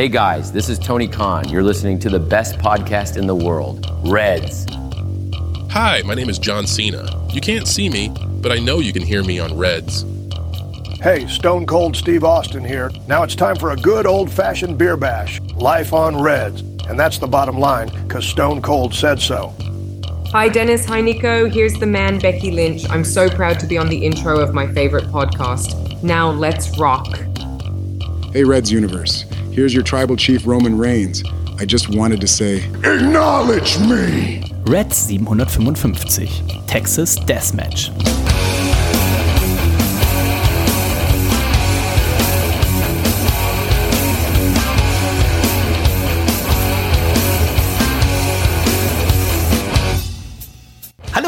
Hey guys, this is Tony Khan. You're listening to the best podcast in the world, Reds. Hi, my name is John Cena. You can't see me, but I know you can hear me on Reds. Hey, Stone Cold Steve Austin here. Now it's time for a good old fashioned beer bash. Life on Reds. And that's the bottom line, because Stone Cold said so. Hi, Dennis. Hi, Nico. Here's the man, Becky Lynch. I'm so proud to be on the intro of my favorite podcast. Now, let's rock. Hey, Reds Universe. Here's your tribal chief, Roman Reigns. I just wanted to say, Acknowledge me! Red 755 Texas Deathmatch.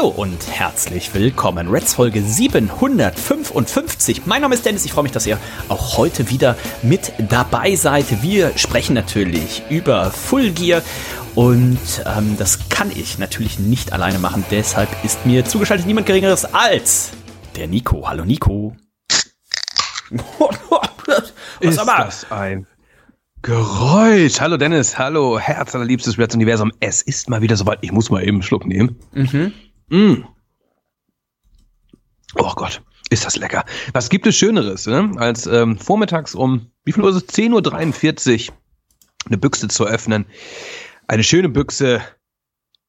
Hallo und herzlich willkommen. Reds Folge 755. Mein Name ist Dennis. Ich freue mich, dass ihr auch heute wieder mit dabei seid. Wir sprechen natürlich über Full Gear und ähm, das kann ich natürlich nicht alleine machen. Deshalb ist mir zugeschaltet niemand Geringeres als der Nico. Hallo Nico. ist das ein Geräusch. Hallo Dennis, hallo Herz allerliebstes Reds Universum. Es ist mal wieder soweit. Ich muss mal eben einen Schluck nehmen. Mhm. Mm. Oh Gott, ist das lecker. Was gibt es Schöneres, ne? als ähm, vormittags um, wie viel Uhr ist es? 10.43 Uhr eine Büchse zu öffnen. Eine schöne Büchse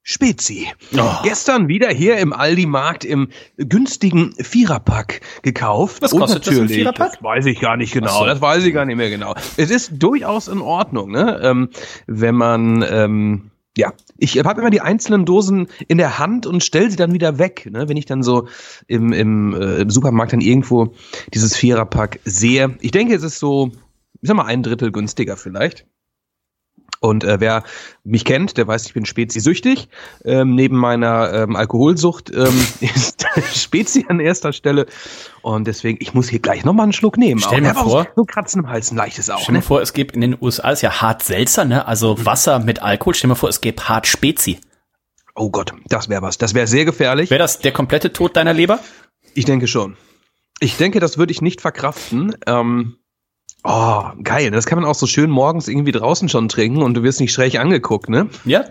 Spezi. Oh. Gestern wieder hier im Aldi-Markt im günstigen Viererpack gekauft. Was kostet das Viererpack? Das weiß ich gar nicht genau. So. Das weiß ich gar nicht mehr genau. Es ist durchaus in Ordnung, ne? Ähm, wenn man ähm, ja, ich habe immer die einzelnen Dosen in der Hand und stell sie dann wieder weg. Ne? Wenn ich dann so im, im, äh, im Supermarkt dann irgendwo dieses Viererpack sehe. Ich denke, es ist so, ich sag mal, ein Drittel günstiger vielleicht. Und äh, wer mich kennt, der weiß, ich bin Spezi-süchtig. Ähm, neben meiner ähm, Alkoholsucht ähm, ist Spezi an erster Stelle. Und deswegen, ich muss hier gleich nochmal einen Schluck nehmen. Stell mal vor, so Kratzen im Hals, ein leichtes auch. Stell ne? vor, es gibt in den USA, ist ja hart Seltzer, ne? also Wasser mit Alkohol. Stell dir mal vor, es gibt hart Spezi. Oh Gott, das wäre was. Das wäre sehr gefährlich. Wäre das der komplette Tod deiner Leber? Ich denke schon. Ich denke, das würde ich nicht verkraften. Ähm, Oh, geil. Das kann man auch so schön morgens irgendwie draußen schon trinken und du wirst nicht schräg angeguckt, ne? Ja.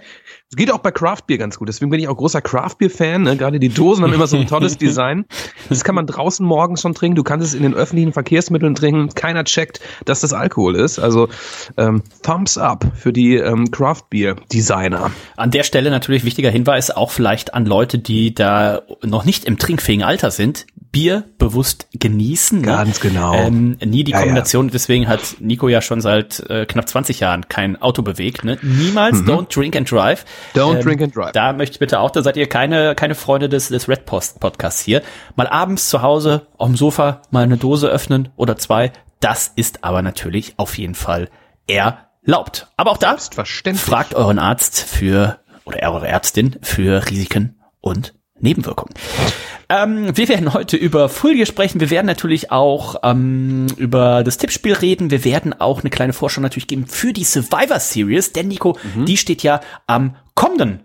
Das geht auch bei Craft Beer ganz gut. Deswegen bin ich auch großer Craft Beer Fan. Ne? Gerade die Dosen haben immer so ein tolles Design. Das kann man draußen morgens schon trinken. Du kannst es in den öffentlichen Verkehrsmitteln trinken. Keiner checkt, dass das Alkohol ist. Also ähm, Thumbs up für die ähm, Craft Beer Designer. An der Stelle natürlich wichtiger Hinweis auch vielleicht an Leute, die da noch nicht im trinkfähigen Alter sind. Bier bewusst genießen. Ne? Ganz genau. Ähm, nie die ja, Kombination, ja. deswegen hat Nico ja schon seit äh, knapp 20 Jahren kein Auto bewegt. Ne? Niemals mhm. don't drink and drive. Don't ähm, drink and drive. Da möchte ich bitte auch, da seid ihr keine, keine Freunde des, des Red Post Podcasts hier. Mal abends zu Hause auf dem Sofa mal eine Dose öffnen oder zwei. Das ist aber natürlich auf jeden Fall erlaubt. Aber auch da fragt euren Arzt für oder eure Ärztin für Risiken und Nebenwirkungen. Ähm, wir werden heute über Folie sprechen. Wir werden natürlich auch ähm, über das Tippspiel reden. Wir werden auch eine kleine Vorschau natürlich geben für die Survivor Series. Denn Nico, mhm. die steht ja am kommenden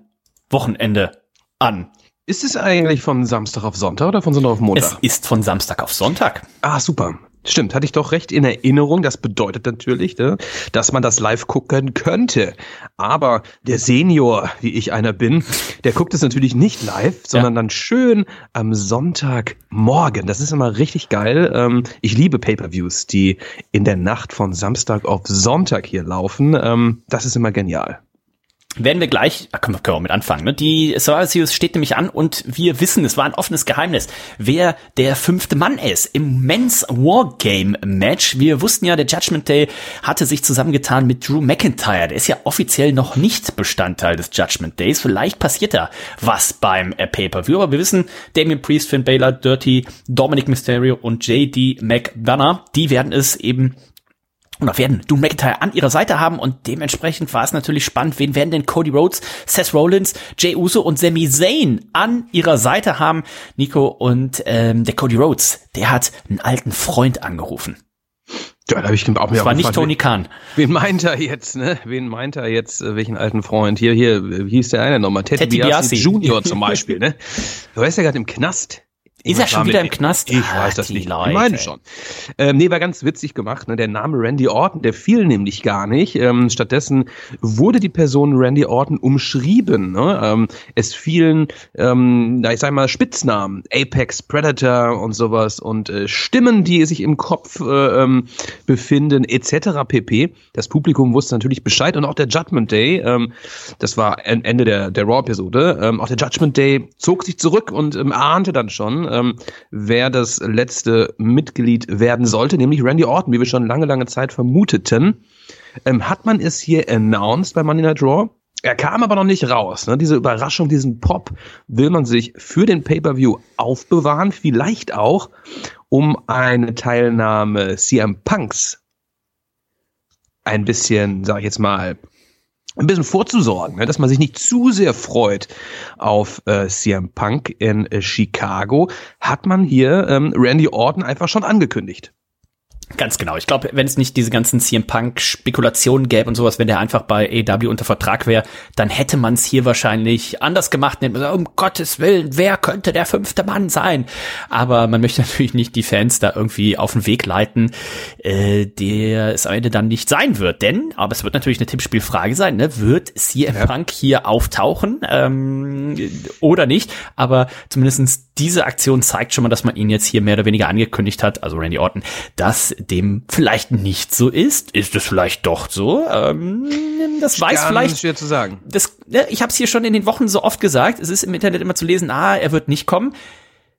Wochenende an. Ist es eigentlich von Samstag auf Sonntag oder von Sonntag auf Montag? Es ist von Samstag auf Sonntag. Ah, super. Stimmt, hatte ich doch recht in Erinnerung. Das bedeutet natürlich, ne, dass man das live gucken könnte. Aber der Senior, wie ich einer bin, der guckt es natürlich nicht live, sondern ja. dann schön am Sonntagmorgen. Das ist immer richtig geil. Ähm, ich liebe Pay-per-Views, die in der Nacht von Samstag auf Sonntag hier laufen. Ähm, das ist immer genial werden wir gleich, da können wir, können wir mit anfangen, ne? Die Survivor Series steht nämlich an und wir wissen, es war ein offenes Geheimnis, wer der fünfte Mann ist im Men's Wargame Match. Wir wussten ja, der Judgment Day hatte sich zusammengetan mit Drew McIntyre. Der ist ja offiziell noch nicht Bestandteil des Judgment Days. Vielleicht passiert da was beim äh, Pay-Per-View, aber wir wissen, Damien Priest, Finn Balor, Dirty, Dominic Mysterio und JD McDonough, die werden es eben oder werden Doom McIntyre an ihrer Seite haben und dementsprechend war es natürlich spannend, wen werden denn Cody Rhodes, Seth Rollins, Jay Uso und Sami Zayn an ihrer Seite haben. Nico und ähm, der Cody Rhodes, der hat einen alten Freund angerufen. Ja, da habe ich auch mir Das war nicht Tony Khan. Wen meint er jetzt, ne? Wen meint er jetzt, äh, welchen alten Freund? Hier, hier, wie hieß der eine nochmal? Teddy, Teddy Biasi Junior zum Beispiel, ne? Du weißt ja gerade im Knast Ist er schon wieder im Knast? Ich ah, weiß das nicht. Leute. Ich meine schon. Ähm, nee, war ganz witzig gemacht. Ne? Der Name Randy Orton, der fiel nämlich gar nicht. Ähm, stattdessen wurde die Person Randy Orton umschrieben. Ne? Ähm, es fielen, ähm, ich sag mal, Spitznamen, Apex Predator und sowas und äh, Stimmen, die sich im Kopf äh, ähm, befinden, etc. pp. Das Publikum wusste natürlich Bescheid und auch der Judgment Day, ähm, das war Ende der, der Raw-Episode, ähm, auch der Judgment Day zog sich zurück und ahnte dann schon, ähm, wer das letzte Mitglied werden sollte, nämlich Randy Orton, wie wir schon lange, lange Zeit vermuteten. Ähm, hat man es hier announced bei Money Night Raw? Er kam aber noch nicht raus. Ne? Diese Überraschung, diesen Pop will man sich für den Pay-per-View aufbewahren, vielleicht auch, um eine Teilnahme CM Punks ein bisschen, sag ich jetzt mal, ein bisschen vorzusorgen, ne? dass man sich nicht zu sehr freut auf äh, CM Punk in äh, Chicago, hat man hier ähm, Randy Orton einfach schon angekündigt. Ganz genau. Ich glaube, wenn es nicht diese ganzen CM Punk Spekulationen gäbe und sowas, wenn der einfach bei AW unter Vertrag wäre, dann hätte man es hier wahrscheinlich anders gemacht. Um Gottes Willen, wer könnte der fünfte Mann sein? Aber man möchte natürlich nicht die Fans da irgendwie auf den Weg leiten, äh, der es am Ende dann nicht sein wird. Denn, aber es wird natürlich eine Tippspielfrage sein, ne? Wird CM ja. Punk hier auftauchen ähm, oder nicht? Aber zumindestens diese Aktion zeigt schon mal, dass man ihn jetzt hier mehr oder weniger angekündigt hat, also Randy Orton, dass dem vielleicht nicht so ist. Ist es vielleicht doch so? Ähm, das weiß vielleicht. schwer zu sagen. Das, ja, ich habe es hier schon in den Wochen so oft gesagt. Es ist im Internet immer zu lesen, ah, er wird nicht kommen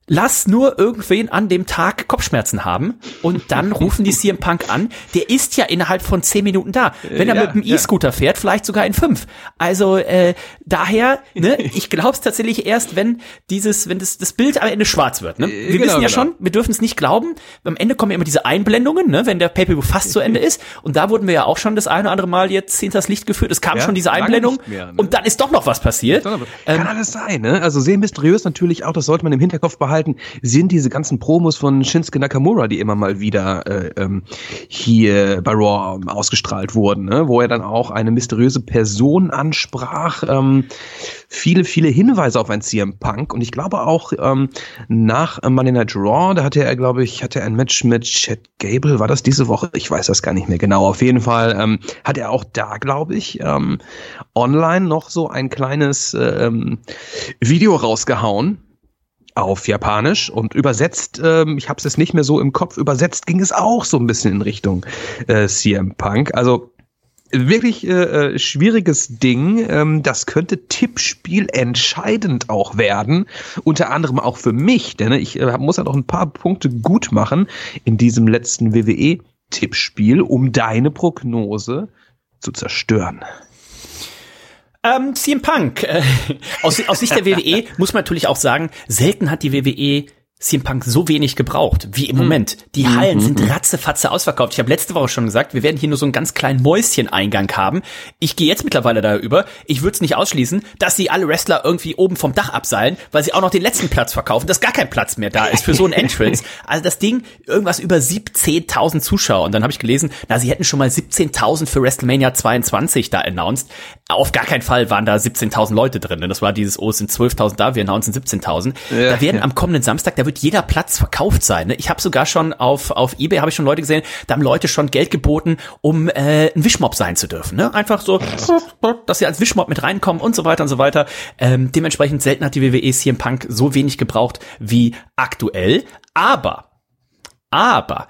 lass nur irgendwen an dem Tag Kopfschmerzen haben und dann rufen die CM Punk an. Der ist ja innerhalb von zehn Minuten da. Wenn er ja, mit dem E-Scooter ja. fährt, vielleicht sogar in fünf. Also äh, daher, ne, ich glaube es tatsächlich erst, wenn dieses, wenn das, das Bild am Ende schwarz wird. Ne? Wir genau, wissen ja genau. schon, wir dürfen es nicht glauben. Am Ende kommen ja immer diese Einblendungen, ne, wenn der Pay-Per-View fast zu Ende ist. Und da wurden wir ja auch schon das eine oder andere Mal jetzt hinters Licht geführt. Es kam ja, schon diese Einblendung mehr, ne? und dann ist doch noch was passiert. Kann ähm, alles sein, ne? Also sehr mysteriös natürlich auch, das sollte man im Hinterkopf behalten halten, sind diese ganzen Promos von Shinsuke Nakamura, die immer mal wieder äh, ähm, hier bei Raw ausgestrahlt wurden, ne? wo er dann auch eine mysteriöse Person ansprach. Ähm, viele, viele Hinweise auf ein CM Punk und ich glaube auch ähm, nach Monday Night Raw, da hatte er, glaube ich, hatte ein Match mit Chad Gable, war das diese Woche? Ich weiß das gar nicht mehr genau. Auf jeden Fall ähm, hat er auch da, glaube ich, ähm, online noch so ein kleines äh, ähm, Video rausgehauen auf Japanisch und übersetzt, ähm, ich habe es jetzt nicht mehr so im Kopf, übersetzt ging es auch so ein bisschen in Richtung äh, CM Punk. Also wirklich äh, äh, schwieriges Ding. Ähm, das könnte Tippspiel entscheidend auch werden. Unter anderem auch für mich, denn ich äh, muss ja noch ein paar Punkte gut machen in diesem letzten WWE-Tippspiel, um deine Prognose zu zerstören. Ähm, CM Punk. Äh, aus, aus Sicht der WWE muss man natürlich auch sagen, selten hat die WWE CM Punk so wenig gebraucht wie im hm. Moment. Die mhm. Hallen sind mhm. ratzefatze ausverkauft. Ich habe letzte Woche schon gesagt, wir werden hier nur so einen ganz kleinen Mäuschen-Eingang haben. Ich gehe jetzt mittlerweile da über. Ich würde es nicht ausschließen, dass sie alle Wrestler irgendwie oben vom Dach abseilen, weil sie auch noch den letzten Platz verkaufen, dass gar kein Platz mehr da ist für so ein Entrance. Also das Ding, irgendwas über 17.000 Zuschauer. Und dann habe ich gelesen, na, sie hätten schon mal 17.000 für WrestleMania 22 da announced. Auf gar keinen Fall waren da 17.000 Leute drin. Denn das war dieses, oh, es sind 12.000 da, wir announcen 17.000. Ja, da werden ja. am kommenden Samstag, da wird jeder Platz verkauft sein. Ne? Ich habe sogar schon auf, auf Ebay habe ich schon Leute gesehen, da haben Leute schon Geld geboten, um äh, ein Wischmob sein zu dürfen. Ne? Einfach so, dass sie als Wischmob mit reinkommen und so weiter und so weiter. Ähm, dementsprechend selten hat die WWE CM Punk so wenig gebraucht wie aktuell. Aber, aber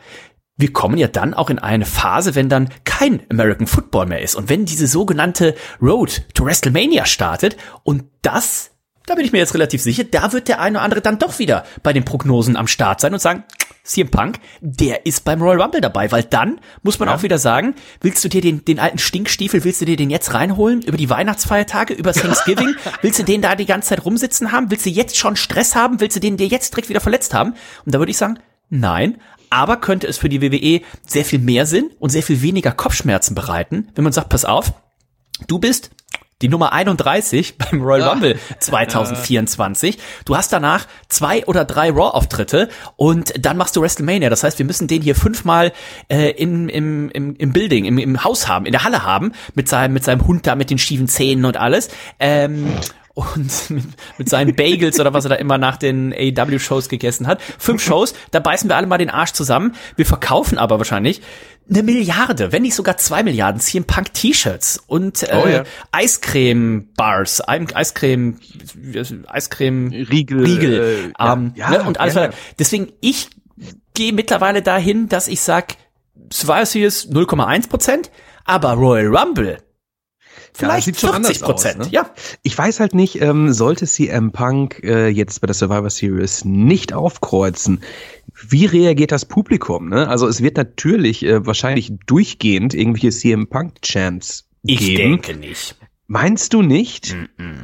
wir kommen ja dann auch in eine Phase, wenn dann kein American Football mehr ist und wenn diese sogenannte Road to WrestleMania startet und das da bin ich mir jetzt relativ sicher, da wird der eine oder andere dann doch wieder bei den Prognosen am Start sein und sagen, CM Punk, der ist beim Royal Rumble dabei, weil dann muss man ja. auch wieder sagen, willst du dir den, den alten Stinkstiefel, willst du dir den jetzt reinholen über die Weihnachtsfeiertage, über Thanksgiving? willst du den da die ganze Zeit rumsitzen haben? Willst du jetzt schon Stress haben? Willst du den dir jetzt direkt wieder verletzt haben? Und da würde ich sagen, nein. Aber könnte es für die WWE sehr viel mehr Sinn und sehr viel weniger Kopfschmerzen bereiten, wenn man sagt, pass auf, du bist die Nummer 31 beim Royal ja. Rumble 2024. Du hast danach zwei oder drei Raw-Auftritte und dann machst du WrestleMania. Das heißt, wir müssen den hier fünfmal äh, in, im, im, im Building, im, im Haus haben, in der Halle haben, mit seinem, mit seinem Hund da, mit den schiefen Zähnen und alles. Ähm, und mit, mit seinen Bagels oder was er da immer nach den AEW-Shows gegessen hat. Fünf Shows, da beißen wir alle mal den Arsch zusammen. Wir verkaufen aber wahrscheinlich eine Milliarde, wenn nicht sogar zwei Milliarden CM Punk T-Shirts und äh, Oh ja. Eiscreme Bars, Eiscreme Eiscreme Riegel, Riegel äh, ähm, ja, ne? und also ja, ja. deswegen ich gehe mittlerweile dahin, dass ich sag Survivor Series 0,1 Prozent, aber Royal Rumble vielleicht sieht schon 40 anders aus, Prozent. ne? Ja, Ich weiß halt nicht, ähm, sollte CM Punk äh, jetzt bei der Survivor Series nicht aufkreuzen, wie reagiert das Publikum? Ne? Also es wird natürlich äh, wahrscheinlich durchgehend irgendwelche CM Punk Chants ich geben. denke nicht. Meinst du nicht?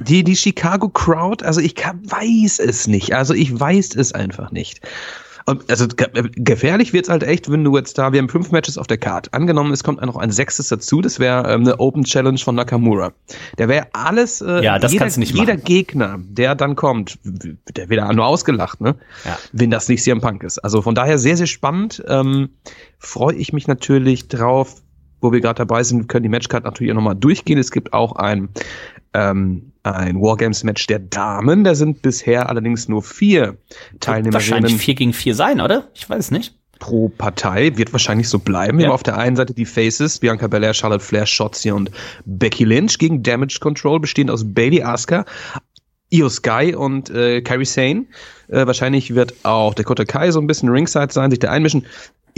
Die, die Chicago Crowd, also ich kann, weiß es nicht. Also ich weiß es einfach nicht. Und also ge gefährlich wird's halt echt, wenn du jetzt da, wir haben fünf Matches auf der Card. Angenommen, es kommt noch ein sechstes dazu, das wäre ähm, eine Open Challenge von Nakamura. Der wäre alles, äh, Ja, das jeder, kannst du nicht jeder machen. Gegner, der dann kommt, der wird nur ausgelacht, ne? Ja. Wenn das nicht CM Punk ist. Also von daher sehr, sehr spannend. Ähm, Freue ich mich natürlich drauf, wo wir gerade dabei sind, können die Matchcard natürlich auch nochmal durchgehen. Es gibt auch ein, ähm, ein Wargames-Match der Damen. Da sind bisher allerdings nur vier Wahrscheinlich Teilnehmerinnen vier gegen vier sein, oder? Ich weiß nicht. pro Partei. Wird wahrscheinlich so bleiben. Wir Ja. haben auf der einen Seite die Faces, Bianca Belair, Charlotte Flair, Shotzi und Becky Lynch gegen Damage Control, bestehend aus Bailey Asuka, Io Sky und äh, Kairi Sane. Äh, wahrscheinlich wird auch Dakota Kai so ein bisschen Ringside sein, sich da einmischen.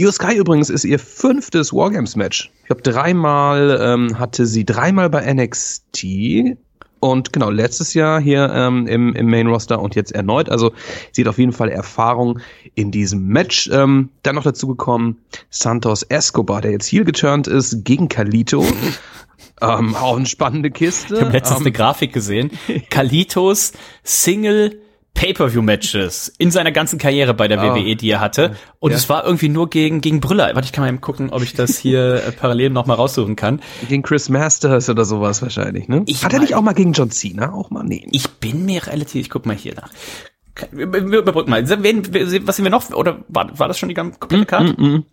Io Sky übrigens ist ihr fünftes Wargames-Match. Ich glaube, dreimal ähm, hatte sie dreimal bei NXT und genau, letztes Jahr hier ähm, im, im Main Roster und jetzt erneut. Also sie hat auf jeden Fall Erfahrung in diesem Match. Ähm, dann noch dazu gekommen Santos Escobar, der jetzt hier geturnt ist, gegen Kalito. ähm, auch eine spannende Kiste. Ich habe letztens ähm, eine Grafik gesehen. Kalitos Single Pay-per-view-Matches in seiner ganzen Karriere bei der Ah. WWE, die er hatte. Und Ja. es war irgendwie nur gegen, gegen Brüller. Warte, ich kann mal eben gucken, ob ich das hier äh, parallel noch mal raussuchen kann. gegen Chris Masters oder sowas wahrscheinlich, ne? Ich Hat er nicht auch mal gegen John Cena? Auch mal? Nee. Ich bin mir relativ, ich guck mal hier nach. Wir überbrücken mal. Was sehen wir noch? Oder war, war das schon die ganze komplette Karte?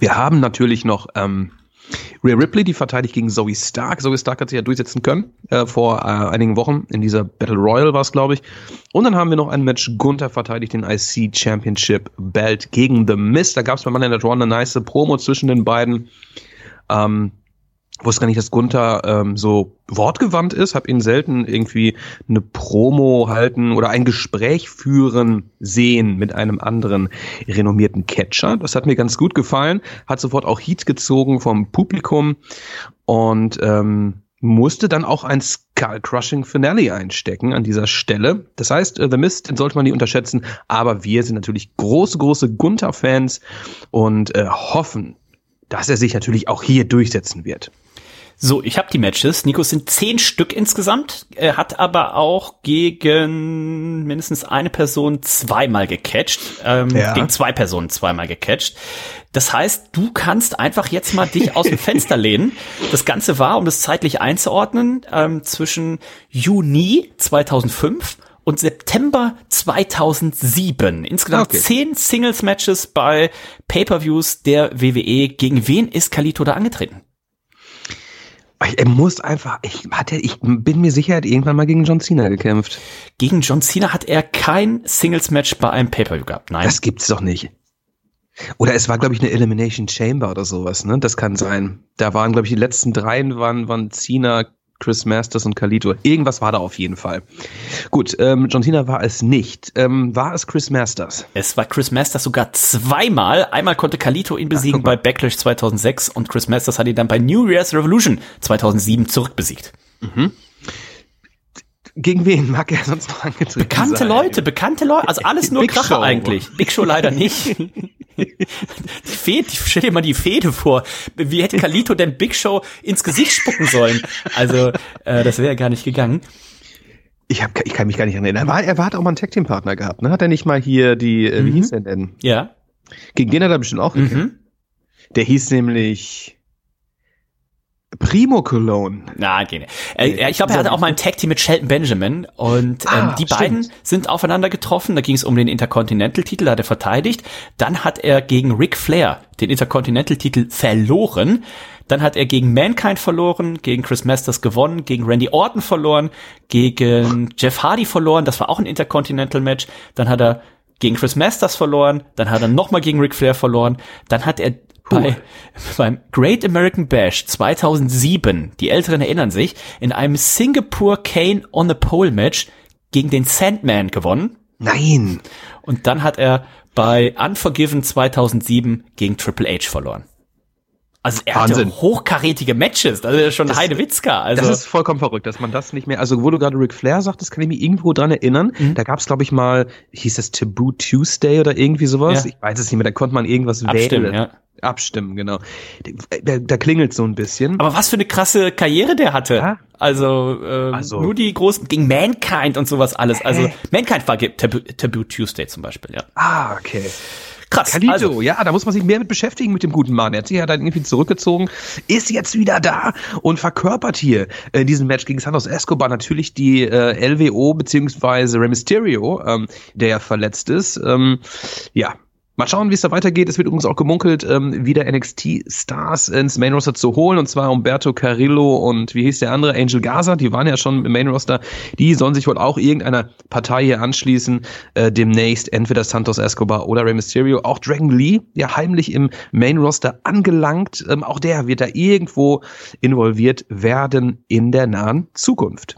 Wir haben natürlich noch ähm, Rhea Ripley, die verteidigt gegen Zoe Stark. Zoe Stark hat sich ja durchsetzen können äh, vor äh, einigen Wochen. In dieser Battle Royal war es, glaube ich. Und dann haben wir noch ein Match. Gunther verteidigt den IC Championship Belt gegen The Mist. Da gab es bei Monday Night Raw eine nice Promo zwischen den beiden. Ähm, wusste gar nicht, dass Gunther ähm, so wortgewandt ist, habe ihn selten irgendwie eine Promo halten oder ein Gespräch führen sehen mit einem anderen renommierten Catcher. Das hat mir ganz gut gefallen, hat sofort auch Heat gezogen vom Publikum und ähm, musste dann auch ein Skull-Crushing Finale einstecken an dieser Stelle. Das heißt, äh, The Mist, den sollte man nicht unterschätzen, aber wir sind natürlich große, große Gunther-Fans und äh, hoffen, dass er sich natürlich auch hier durchsetzen wird. So, ich habe die Matches. Nico es sind zehn Stück insgesamt. Er hat aber auch gegen mindestens eine Person zweimal gecatcht. Ähm, Ja. Gegen zwei Personen zweimal gecatcht. Das heißt, du kannst einfach jetzt mal dich aus dem Fenster lehnen. Das Ganze war, um das zeitlich einzuordnen, ähm, zwischen Juni 2005 und September 2007. Insgesamt Okay. zehn Singles-Matches bei Pay-Per-Views der WWE. Gegen wen ist Kalito da angetreten? Er muss einfach, ich, hat er, ich bin mir sicher, er hat irgendwann mal gegen John Cena gekämpft. Gegen John Cena hat er kein Singles-Match bei einem Pay-Per-View gehabt. Nein. Das gibt's doch nicht. Oder es war, glaube ich, eine Elimination Chamber oder sowas, ne? Das kann sein. Da waren, glaube ich, die letzten dreien waren, waren Cena, Chris Masters und Kalito. Irgendwas war da auf jeden Fall. Gut, ähm, John Cena war es nicht. Ähm, war es Chris Masters? es war Chris Masters sogar zweimal. Einmal konnte Kalito ihn besiegen mal. bei Backlash 2006 und Chris Masters hat ihn dann bei New Year's Revolution 2007 zurückbesiegt. Gegen wen mag er sonst noch angetreten Bekannte sein? Leute, bekannte Leute, also alles nur Big Kracher Show. eigentlich. Big Show leider nicht. Die Fehde, stell dir mal die Fehde vor. Wie hätte Kalito denn Big Show ins Gesicht spucken sollen? Also, äh, das wäre gar nicht gegangen. Ich, hab, ich kann mich gar nicht erinnern. Er, war, er hat auch mal einen Tag-Team-Partner gehabt, ne? Hat er nicht mal hier die, äh, wie hieß der denn? Ja. Gegen den hat er bestimmt auch gekämpft. Mhm. Der hieß nämlich Primo Cologne. Na, okay. Äh, ich glaube, er hatte auch mal ein Tag Team mit Shelton Benjamin und ähm, Ah, die beiden stimmt. sind aufeinander getroffen. Da ging es um den Intercontinental-Titel, da hat er verteidigt. Dann hat er gegen Ric Flair den Intercontinental-Titel verloren. Dann hat er gegen Mankind verloren, gegen Chris Masters gewonnen, gegen Randy Orton verloren, gegen Jeff Hardy verloren. Das war auch ein Intercontinental Match. Dann hat er gegen Chris Masters verloren. Dann hat er nochmal gegen Ric Flair verloren. Dann hat er bei, beim Great American Bash 2007, die Älteren erinnern sich, in einem Singapore Kane on the Pole Match gegen den Sandman gewonnen. Nein. Und dann hat er bei Unforgiven 2007 gegen Triple H verloren. Also er Wahnsinn. hatte hochkarätige Matches, das ist schon Das- Heide Witzka. Also das ist vollkommen verrückt, dass man das nicht mehr. Also, wo du gerade Ric Flair sagtest, kann ich mich irgendwo dran erinnern. Mhm. Da gab es, glaube ich, mal, hieß das Taboo Tuesday oder irgendwie sowas? Ja. Ich weiß es nicht mehr, da konnte man irgendwas Abstimmen, wählen. ja. Abstimmen, genau. Da, da klingelt so ein bisschen. aber was für eine krasse Karriere der hatte. Ja. Also, ähm, Also- nur die großen gegen Mankind und sowas alles. Also Mankind war Taboo, Taboo Tuesday zum Beispiel, ja. ah, okay. Krass. Kalito, Also, ja, da muss man sich mehr mit beschäftigen mit dem guten Mann. Er hat sich ja dann irgendwie zurückgezogen, ist jetzt wieder da und verkörpert hier in diesem Match gegen Santos Escobar natürlich die äh, LWO beziehungsweise Rey Mysterio, ähm, der ja verletzt ist. Ähm, ja. Mal schauen, wie es da weitergeht. Es wird übrigens auch gemunkelt, ähm, wieder NXT-Stars ins Main Roster zu holen, und zwar Umberto Carrillo und wie hieß der andere? Angel Gaza, die waren ja schon im Main Roster. Die sollen sich wohl auch irgendeiner Partei hier anschließen, äh, demnächst entweder Santos Escobar oder Rey Mysterio. Auch Dragon Lee, ja heimlich im Main Roster angelangt. Ähm, auch der wird da irgendwo involviert werden in der nahen Zukunft.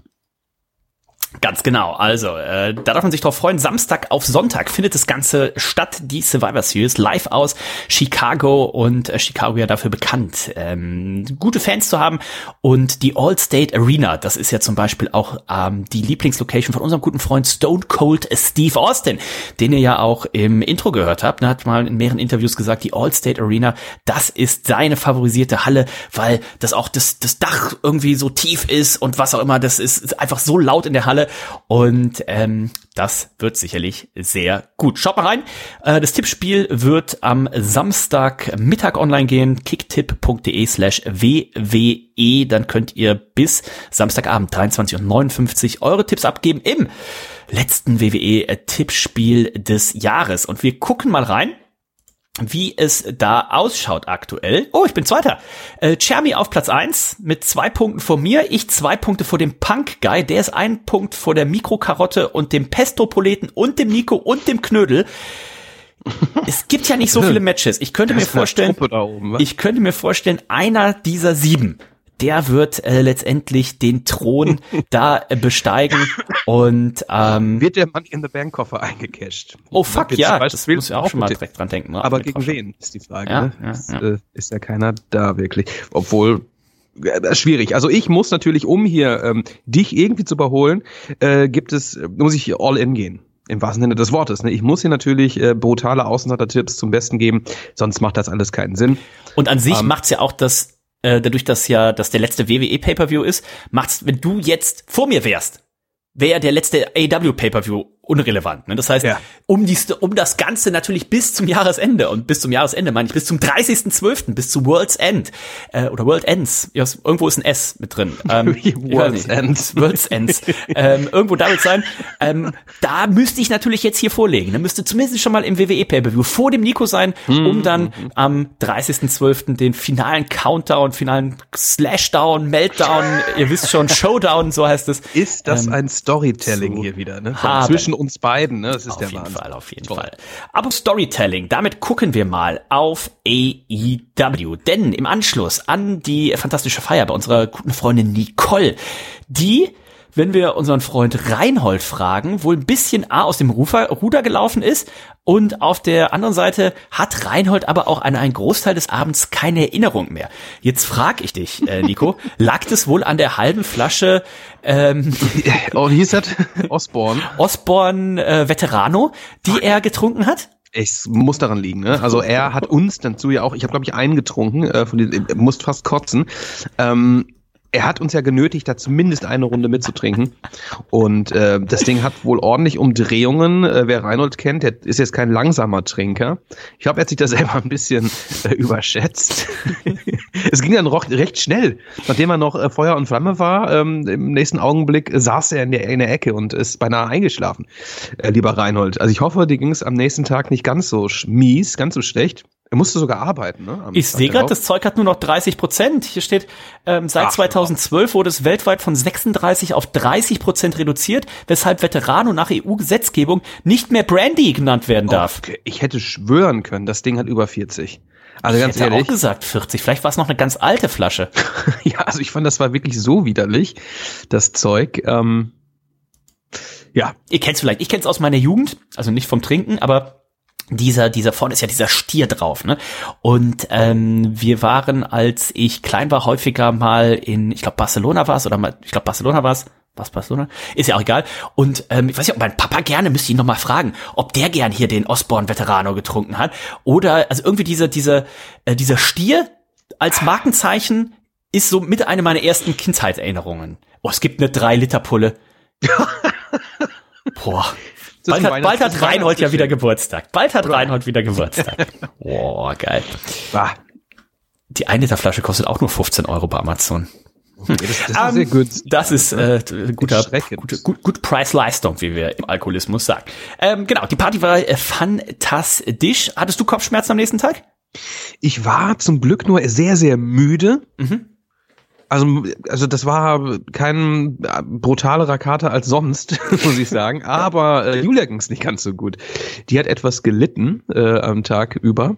Ganz genau. Also, äh, da darf man sich drauf freuen. Samstag auf Sonntag findet das Ganze statt, die Survivor Series, live aus Chicago und äh, Chicago ja dafür bekannt, ähm, gute Fans zu haben. Und die Allstate Arena, das ist ja zum Beispiel auch ähm, die Lieblingslocation von unserem guten Freund Stone Cold Steve Austin, den ihr ja auch im Intro gehört habt. Er hat mal in mehreren Interviews gesagt, die Allstate Arena, das ist seine favorisierte Halle, weil das auch das, das Dach irgendwie so tief ist und was auch immer, das ist, ist einfach so laut in der Halle und ähm, das wird sicherlich sehr gut. Schaut mal rein. Äh, das Tippspiel wird am Samstag Mittag online gehen. kicktipp.de slash wwe. Dann könnt ihr bis Samstagabend 23 und 59 eure Tipps abgeben im letzten WWE-Tippspiel des Jahres. Und wir gucken mal rein wie es da ausschaut aktuell. Oh, ich bin Zweiter. Äh, Chermi auf Platz eins mit zwei Punkten vor mir. Ich zwei Punkte vor dem Punk-Guy. Der ist ein Punkt vor der Mikrokarotte und dem Pesto-Poleten und dem Nico und dem Knödel. Es gibt ja nicht so viele Matches. Ich könnte mir vorstellen, oben, ich könnte mir vorstellen, einer dieser sieben, der wird äh, letztendlich den Thron da äh, besteigen und ähm, Wird der Mann in the Bank Koffer eingecasht? oh fuck ja, das muss ja auch schon mal direkt dran denken. ne? Aber gegen wen ist die Frage. Ja, ne? ja, ist, ja. Äh, ist ja keiner da wirklich. Obwohl schwierig. Also ich muss natürlich, um hier ähm, dich irgendwie zu überholen, äh, gibt es, muss ich all in gehen. Im wahrsten Sinne des Wortes. Ne? Ich muss hier natürlich äh, brutale Außenseiter-Tipps zum Besten geben, sonst macht das alles keinen Sinn. Und an sich Ähm, macht's ja auch das, äh, dadurch, dass ja das der letzte WWE Pay-per-View ist, macht's, wenn du jetzt vor mir wärst, wäre der letzte AW Pay-per-View unrelevant. Ne? Das heißt, Ja. um, die, um das Ganze natürlich bis zum Jahresende und bis zum Jahresende meine ich bis zum 30.12., bis zu World's End äh, oder World Ends, ja, irgendwo ist ein S mit drin. Ähm, World's nicht. End. World's Ends. ähm, irgendwo da wird sein. Ähm, da müsste ich natürlich jetzt hier vorlegen. Da müsste zumindest schon mal im WWE Pay-per-View vor dem Nico sein, um dann am 30.12. den finalen Countdown, finalen Slashdown, Meltdown, ihr wisst schon, Showdown, so heißt es. Ist das Ähm, ein Storytelling hier wieder, ne? Zwischen uns beiden, ne? Das ist Auf der jeden Wahnsinn. Fall, auf jeden Toll. Fall. Aber Storytelling, damit gucken wir mal auf AEW. Denn im Anschluss an die fantastische Feier bei unserer guten Freundin Nicole, die wenn wir unseren Freund Reinhold fragen, wohl ein bisschen A aus dem Rufer, Ruder gelaufen ist und auf der anderen Seite hat Reinhold aber auch an einen Großteil des Abends keine Erinnerung mehr. Jetzt frag ich dich, äh, Nico, lag es wohl an der halben Flasche ähm, Oh, hieß das? Osborne. Osborne äh, Veterano, die er getrunken hat? Es muss daran liegen, ne? Also er hat uns dazu ja auch, ich habe glaube ich einen getrunken, äh, von den, äh, musst fast kotzen. Ähm, er hat uns ja genötigt, da zumindest eine Runde mitzutrinken. Und äh, das Ding hat wohl ordentlich Umdrehungen. Äh, wer Reinhold kennt, der ist jetzt kein langsamer Trinker. Ich glaube, er hat sich da selber ein bisschen äh, überschätzt. es ging dann recht schnell. Nachdem er noch äh, Feuer und Flamme war, ähm, im nächsten Augenblick saß er in der, in der Ecke und ist beinahe eingeschlafen, äh, lieber Reinhold. Also ich hoffe, dir ging es am nächsten Tag nicht ganz so mies, ganz so schlecht. Er musste sogar arbeiten, ne? ich sehe gerade, das Zeug hat nur noch 30 Prozent. Hier steht, ähm, seit Ach, 2012 wurde es weltweit von 36 auf 30 Prozent reduziert, weshalb Veterano nach EU-Gesetzgebung nicht mehr Brandy genannt werden darf. Okay. Ich hätte schwören können, das Ding hat über 40. Also ich ganz hätte ehrlich. auch gesagt 40. Vielleicht war es noch eine ganz alte Flasche. ja, also ich fand, das war wirklich so widerlich, das Zeug. Ähm, ja. Ihr kennt es vielleicht. Ich kenne es aus meiner Jugend, also nicht vom Trinken, aber dieser, dieser vorne ist ja dieser Stier drauf, ne? Und ähm, wir waren, als ich klein war, häufiger mal in, ich glaube Barcelona war es oder mal, ich glaube Barcelona war es, was Barcelona? Ist ja auch egal. Und ähm, ich weiß nicht, ob mein Papa gerne, müsste ich ihn noch mal fragen, ob der gern hier den Osborne Veterano getrunken hat oder also irgendwie dieser dieser äh, dieser Stier als Markenzeichen ist so mit einer meiner ersten Kindheitserinnerungen. Oh, es gibt eine 3 Liter Pulle. Boah. Bald hat, bald hat Reinhold ja wieder Geburtstag. Bald hat Reinhold wieder Geburtstag. Boah, geil. Die 1 Liter Flasche kostet auch nur 15 Euro bei Amazon. Hm. Ja, das, das, ist um, sehr gut. Das ist äh, guter, gute, gut, gut Preis-Leistung, wie wir im Alkoholismus sagen. Ähm, genau, die Party war äh, fantastisch. Hattest du Kopfschmerzen am nächsten Tag? Ich war zum Glück nur sehr, sehr müde. Mhm. Also, also das war kein brutalerer Kater als sonst, muss ich sagen. Aber äh, Julia ging es nicht ganz so gut. Die hat etwas gelitten äh, am Tag über.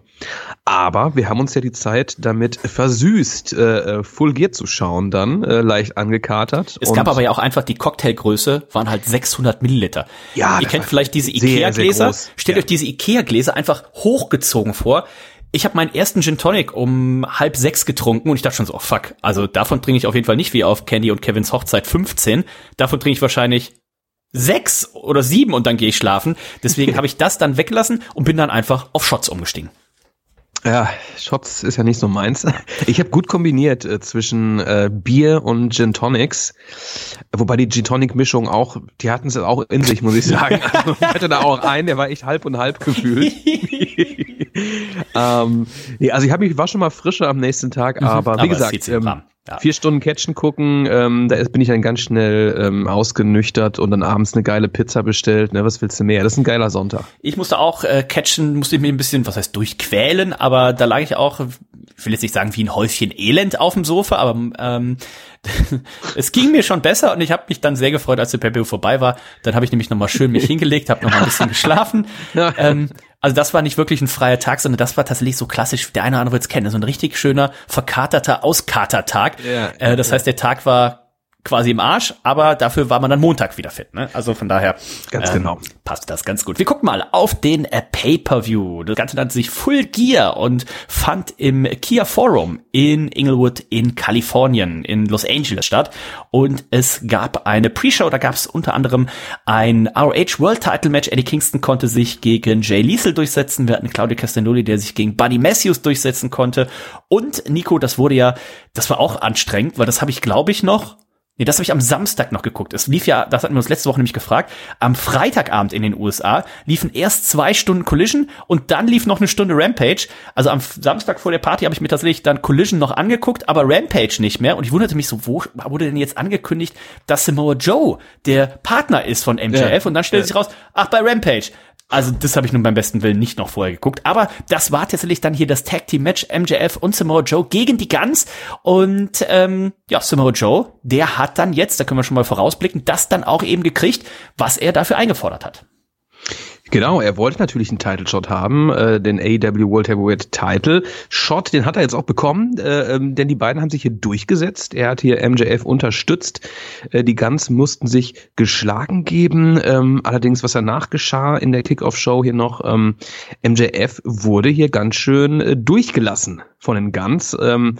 Aber wir haben uns ja die Zeit damit versüßt, äh, Full Gear zu schauen dann, äh, leicht angekatert. Es gab aber ja auch einfach die Cocktailgröße, waren halt 600 Milliliter. Ja, Ihr kennt vielleicht diese Ikea-Gläser. Stellt ja. euch diese Ikea-Gläser einfach hochgezogen vor ich habe meinen ersten Gin Tonic um halb sechs getrunken und ich dachte schon so, oh fuck, also davon trinke ich auf jeden Fall nicht wie auf Candy und Kevins Hochzeit 15. Davon trinke ich wahrscheinlich sechs oder sieben und dann gehe ich schlafen. Deswegen habe ich das dann weggelassen und bin dann einfach auf Shots umgestiegen. Ja, Shots ist ja nicht so meins. Ich habe gut kombiniert äh, zwischen äh, Bier und Gin Tonics. Wobei die Gin Tonic Mischung auch, die hatten es auch in sich, muss ich sagen. Also, ich hatte da auch einen, der war echt halb und halb gefühlt. ähm, nee, also ich habe mich war schon mal frischer am nächsten Tag, mhm. aber wie aber gesagt, ähm, ja. Vier Stunden Catchen gucken, ähm, da bin ich dann ganz schnell ähm, ausgenüchtert und dann abends eine geile Pizza bestellt. Ne, was willst du mehr? Das ist ein geiler Sonntag. Ich musste auch äh, catchen, musste ich mir ein bisschen, was heißt durchquälen, aber da lag ich auch, ich will jetzt nicht sagen wie ein Häufchen Elend auf dem Sofa, aber ähm, es ging mir schon besser und ich habe mich dann sehr gefreut, als der PPU vorbei war. Dann habe ich nämlich nochmal schön mich hingelegt, habe nochmal ein bisschen geschlafen. ähm, also das war nicht wirklich ein freier Tag, sondern das war tatsächlich so klassisch, der eine oder andere wird es kennen, so ein richtig schöner, verkaterter Auskatertag. Ja, äh, das ja. heißt, der Tag war quasi im Arsch, aber dafür war man dann Montag wieder fit. Ne? Also von daher ganz ähm, genau. passt das ganz gut. Wir gucken mal auf den äh, Pay-per-View. Das Ganze nannte sich Full Gear und fand im Kia Forum in Inglewood in Kalifornien in Los Angeles statt. Und es gab eine Pre-Show, da gab es unter anderem ein ROH World Title Match. Eddie Kingston konnte sich gegen Jay Liesel durchsetzen. Wir hatten Claudio Castagnoli, der sich gegen Buddy Matthews durchsetzen konnte. Und Nico, das wurde ja, das war auch anstrengend, weil das habe ich, glaube ich, noch Nee, das habe ich am Samstag noch geguckt. Es lief ja, das hatten wir uns letzte Woche nämlich gefragt, am Freitagabend in den USA liefen erst zwei Stunden Collision und dann lief noch eine Stunde Rampage. Also am Samstag vor der Party habe ich mir tatsächlich dann Collision noch angeguckt, aber Rampage nicht mehr. Und ich wunderte mich so, wo wurde denn jetzt angekündigt, dass Samoa Joe der Partner ist von MJF? Ja. Und dann stellt ja. sich raus, ach, bei Rampage. Also das habe ich nun beim besten Willen nicht noch vorher geguckt. Aber das war tatsächlich dann hier das Tag Team Match MJF und Samoa Joe gegen die Guns. Und ähm, ja, Samoa Joe, der hat dann jetzt, da können wir schon mal vorausblicken, das dann auch eben gekriegt, was er dafür eingefordert hat. Genau, er wollte natürlich einen Title Shot haben, äh, den AEW World Heavyweight Title Shot, den hat er jetzt auch bekommen, äh, ähm, denn die beiden haben sich hier durchgesetzt. Er hat hier MJF unterstützt. Äh, die Guns mussten sich geschlagen geben. Ähm, allerdings, was danach geschah in der Kickoff-Show hier noch, ähm, MJF wurde hier ganz schön äh, durchgelassen von den Guns. Ähm,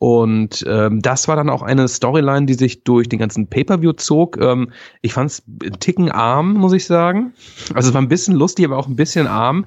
und ähm, das war dann auch eine Storyline, die sich durch den ganzen Pay-per-View zog. Ähm, ich fand es ein Ticken arm, muss ich sagen. Also es war ein bisschen lustig, aber auch ein bisschen arm.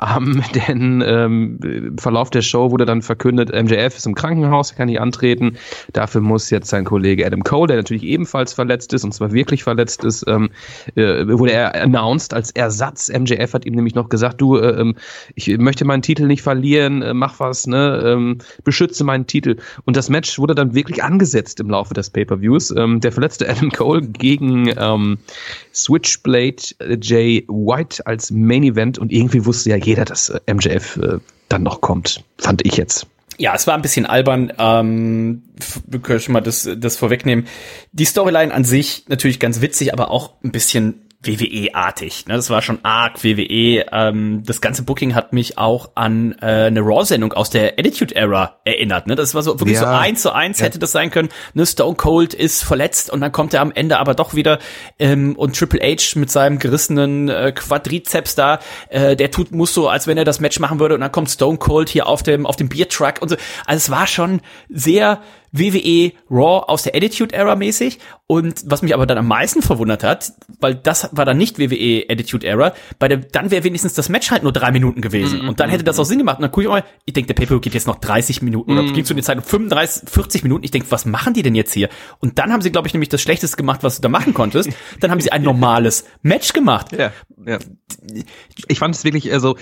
Ähm, denn ähm, im Verlauf der Show wurde dann verkündet, MJF ist im Krankenhaus, er kann nicht antreten. Dafür muss jetzt sein Kollege Adam Cole, der natürlich ebenfalls verletzt ist, und zwar wirklich verletzt ist, ähm, äh, wurde er announced als Ersatz. MJF hat ihm nämlich noch gesagt, du, äh, ähm, ich möchte meinen Titel nicht verlieren, äh, mach was, ne, ähm, beschütze meinen Titel. Und das Match wurde dann wirklich angesetzt im Laufe des Pay-Per-Views. Ähm, der verletzte Adam Cole gegen ähm, Switchblade Jay White als Main Event. Und irgendwie wusste ja jeder, dass äh, MJF äh, dann noch kommt. Fand ich jetzt. Ja, es war ein bisschen albern. Ähm, wir können schon mal das, das vorwegnehmen. Die Storyline an sich natürlich ganz witzig, aber auch ein bisschen WWE-artig. Ne? Das war schon arg WWE. Ähm, das ganze Booking hat mich auch an äh, eine Raw-Sendung aus der Attitude Era erinnert. Ne? Das war so wirklich ja. so eins zu eins ja. hätte das sein können. Ne? Stone Cold ist verletzt und dann kommt er am Ende aber doch wieder ähm, und Triple H mit seinem gerissenen äh, Quadrizeps da, äh, der tut muss so, als wenn er das Match machen würde und dann kommt Stone Cold hier auf dem auf dem Biertruck und so. Also es war schon sehr WWE Raw aus der Attitude Era mäßig. Und was mich aber dann am meisten verwundert hat, weil das war dann nicht WWE Attitude Era, bei der, dann wäre wenigstens das Match halt nur drei Minuten gewesen. Mm Und dann hätte das auch Sinn gemacht. Und dann gucke ich mal, ich denke, der Pay-Per geht jetzt noch 30 Minuten oder mm ging zu den Zeiten 35, 40 Minuten. Ich denke, was machen die denn jetzt hier? Und dann haben sie, glaube ich, nämlich das Schlechteste gemacht, was du da machen konntest. Dann haben sie ein normales Match gemacht. Ja, ja. Ich fand es wirklich, also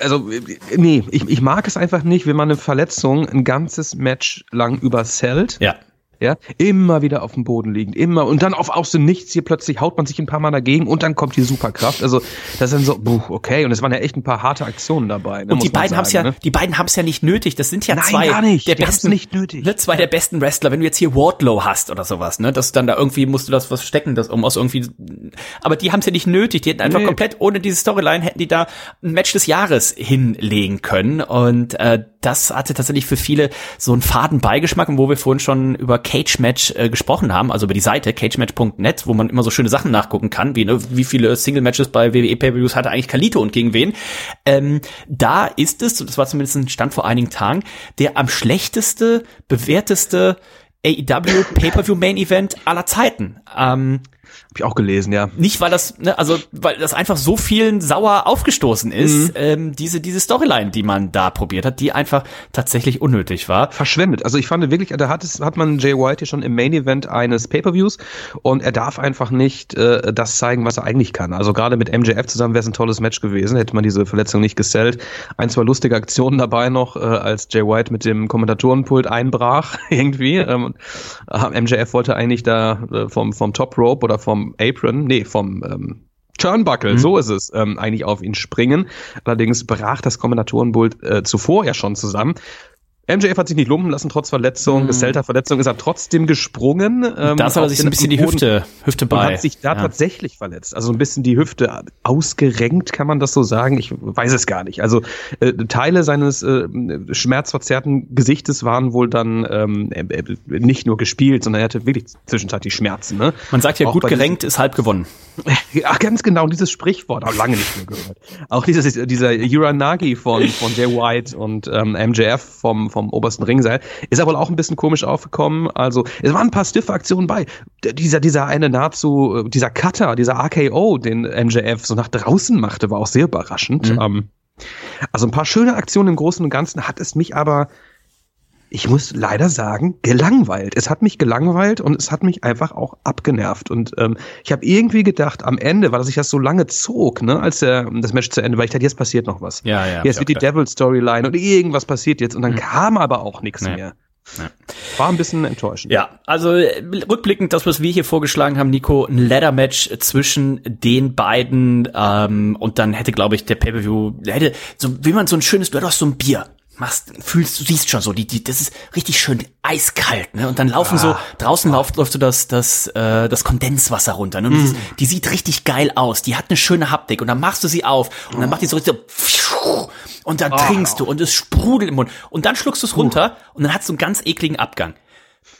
also nee, ich, ich mag es einfach nicht, wenn man eine Verletzung ein ganzes Match lang übersellt. Ja ja, immer wieder auf dem Boden liegend, immer und dann auf aus dem Nichts hier plötzlich haut man sich ein paar Mal dagegen und dann kommt die Superkraft. Also das sind so, buh, okay, und es waren ja echt ein paar harte Aktionen dabei. Ne, und die beiden haben es ja, ne? die beiden haben es ja nicht nötig. Das sind ja Nein, zwei gar nicht. der die besten, nicht nötig. Ne, zwei der besten Wrestler. Wenn du jetzt hier Wardlow hast oder sowas, ne, dass dann da irgendwie musst du das was stecken, das um aus irgendwie. Aber die haben es ja nicht nötig. Die hätten einfach nee. komplett ohne diese Storyline hätten die da ein Match des Jahres hinlegen können und äh, das hatte tatsächlich für viele so einen faden Beigeschmack, und wo wir vorhin schon über Cage Match äh, gesprochen haben, also über die Seite cagematch.net, wo man immer so schöne Sachen nachgucken kann, wie ne, wie viele Single Matches bei WWE Pay-per-Views hatte eigentlich Kalito und gegen wen. Ähm, da ist es, das war zumindest ein Stand vor einigen Tagen, der am schlechteste bewerteste AEW Pay-per-View Main Event aller Zeiten. Ähm, ich auch gelesen, ja. Nicht, weil das, ne, also weil das einfach so vielen sauer aufgestoßen ist, mhm. ähm, diese, diese Storyline, die man da probiert hat, die einfach tatsächlich unnötig war. Verschwendet. Also ich fand wirklich, da hat es, hat man Jay White hier schon im Main Event eines Pay-Per-Views und er darf einfach nicht äh, das zeigen, was er eigentlich kann. Also gerade mit MJF zusammen wäre es ein tolles Match gewesen, hätte man diese Verletzung nicht gesellt. Ein, zwei lustige Aktionen dabei noch, äh, als Jay White mit dem Kommentatorenpult einbrach, irgendwie. Ähm, MJF wollte eigentlich da äh, vom, vom Top Rope oder vom Apron, nee, vom ähm, Turnbuckle, mhm. so ist es, ähm, eigentlich auf ihn springen. Allerdings brach das Kommentatorenpult äh, zuvor ja schon zusammen. MJF hat sich nicht lumpen lassen, trotz Verletzung, mhm. geselter Verletzung, ist er trotzdem gesprungen. Ähm, da hat er sich ein bisschen die Hüfte, Hüfte bei. Und hat sich da ja. tatsächlich verletzt. Also ein bisschen die Hüfte ausgerenkt, kann man das so sagen? Ich weiß es gar nicht. Also äh, Teile seines äh, schmerzverzerrten Gesichtes waren wohl dann ähm, äh, nicht nur gespielt, sondern er hatte wirklich zwischenzeitlich Schmerzen. Ne? Man sagt ja, Auch gut gerenkt ist halb gewonnen. Ja, ganz genau, dieses Sprichwort, auch lange nicht mehr gehört. Auch dieses, dieser Uranagi von, von Jay White und ähm, MJF vom, vom obersten Ringseil ist aber auch ein bisschen komisch aufgekommen. Also, es waren ein paar stiffe Aktionen bei. Dieser, dieser eine nahezu, äh, dieser Cutter, dieser RKO, den MJF so nach draußen machte, war auch sehr überraschend. Mhm. Ähm, also ein paar schöne Aktionen im Großen und Ganzen hat es mich aber ich muss leider sagen, gelangweilt. Es hat mich gelangweilt und es hat mich einfach auch abgenervt. Und ähm, ich habe irgendwie gedacht, am Ende, weil sich das so lange zog, ne, als der, das Match zu Ende war, ich dachte, jetzt passiert noch was. Ja, ja. Jetzt wird die Devil-Storyline und irgendwas passiert jetzt und dann mhm. kam aber auch nichts nee. mehr. Ja. War ein bisschen enttäuschend. Ja, also rückblickend, das, was wir hier vorgeschlagen haben, Nico, ein Ladder-Match zwischen den beiden ähm, und dann hätte, glaube ich, der Pay-Per-View, hätte, so wie man so ein schönes, du hast so ein Bier, machst, fühlst, du siehst schon so, die, die, das ist richtig schön eiskalt, ne? Und dann laufen ah. so, draußen läuft, läuft so das, das, äh, das Kondenswasser runter, ne? Und mm. die, die sieht richtig geil aus, die hat eine schöne Haptik und dann machst du sie auf und dann macht die so richtig so, und dann oh. trinkst du und es sprudelt im Mund und dann schluckst du es runter uh. und dann hat so einen ganz ekligen Abgang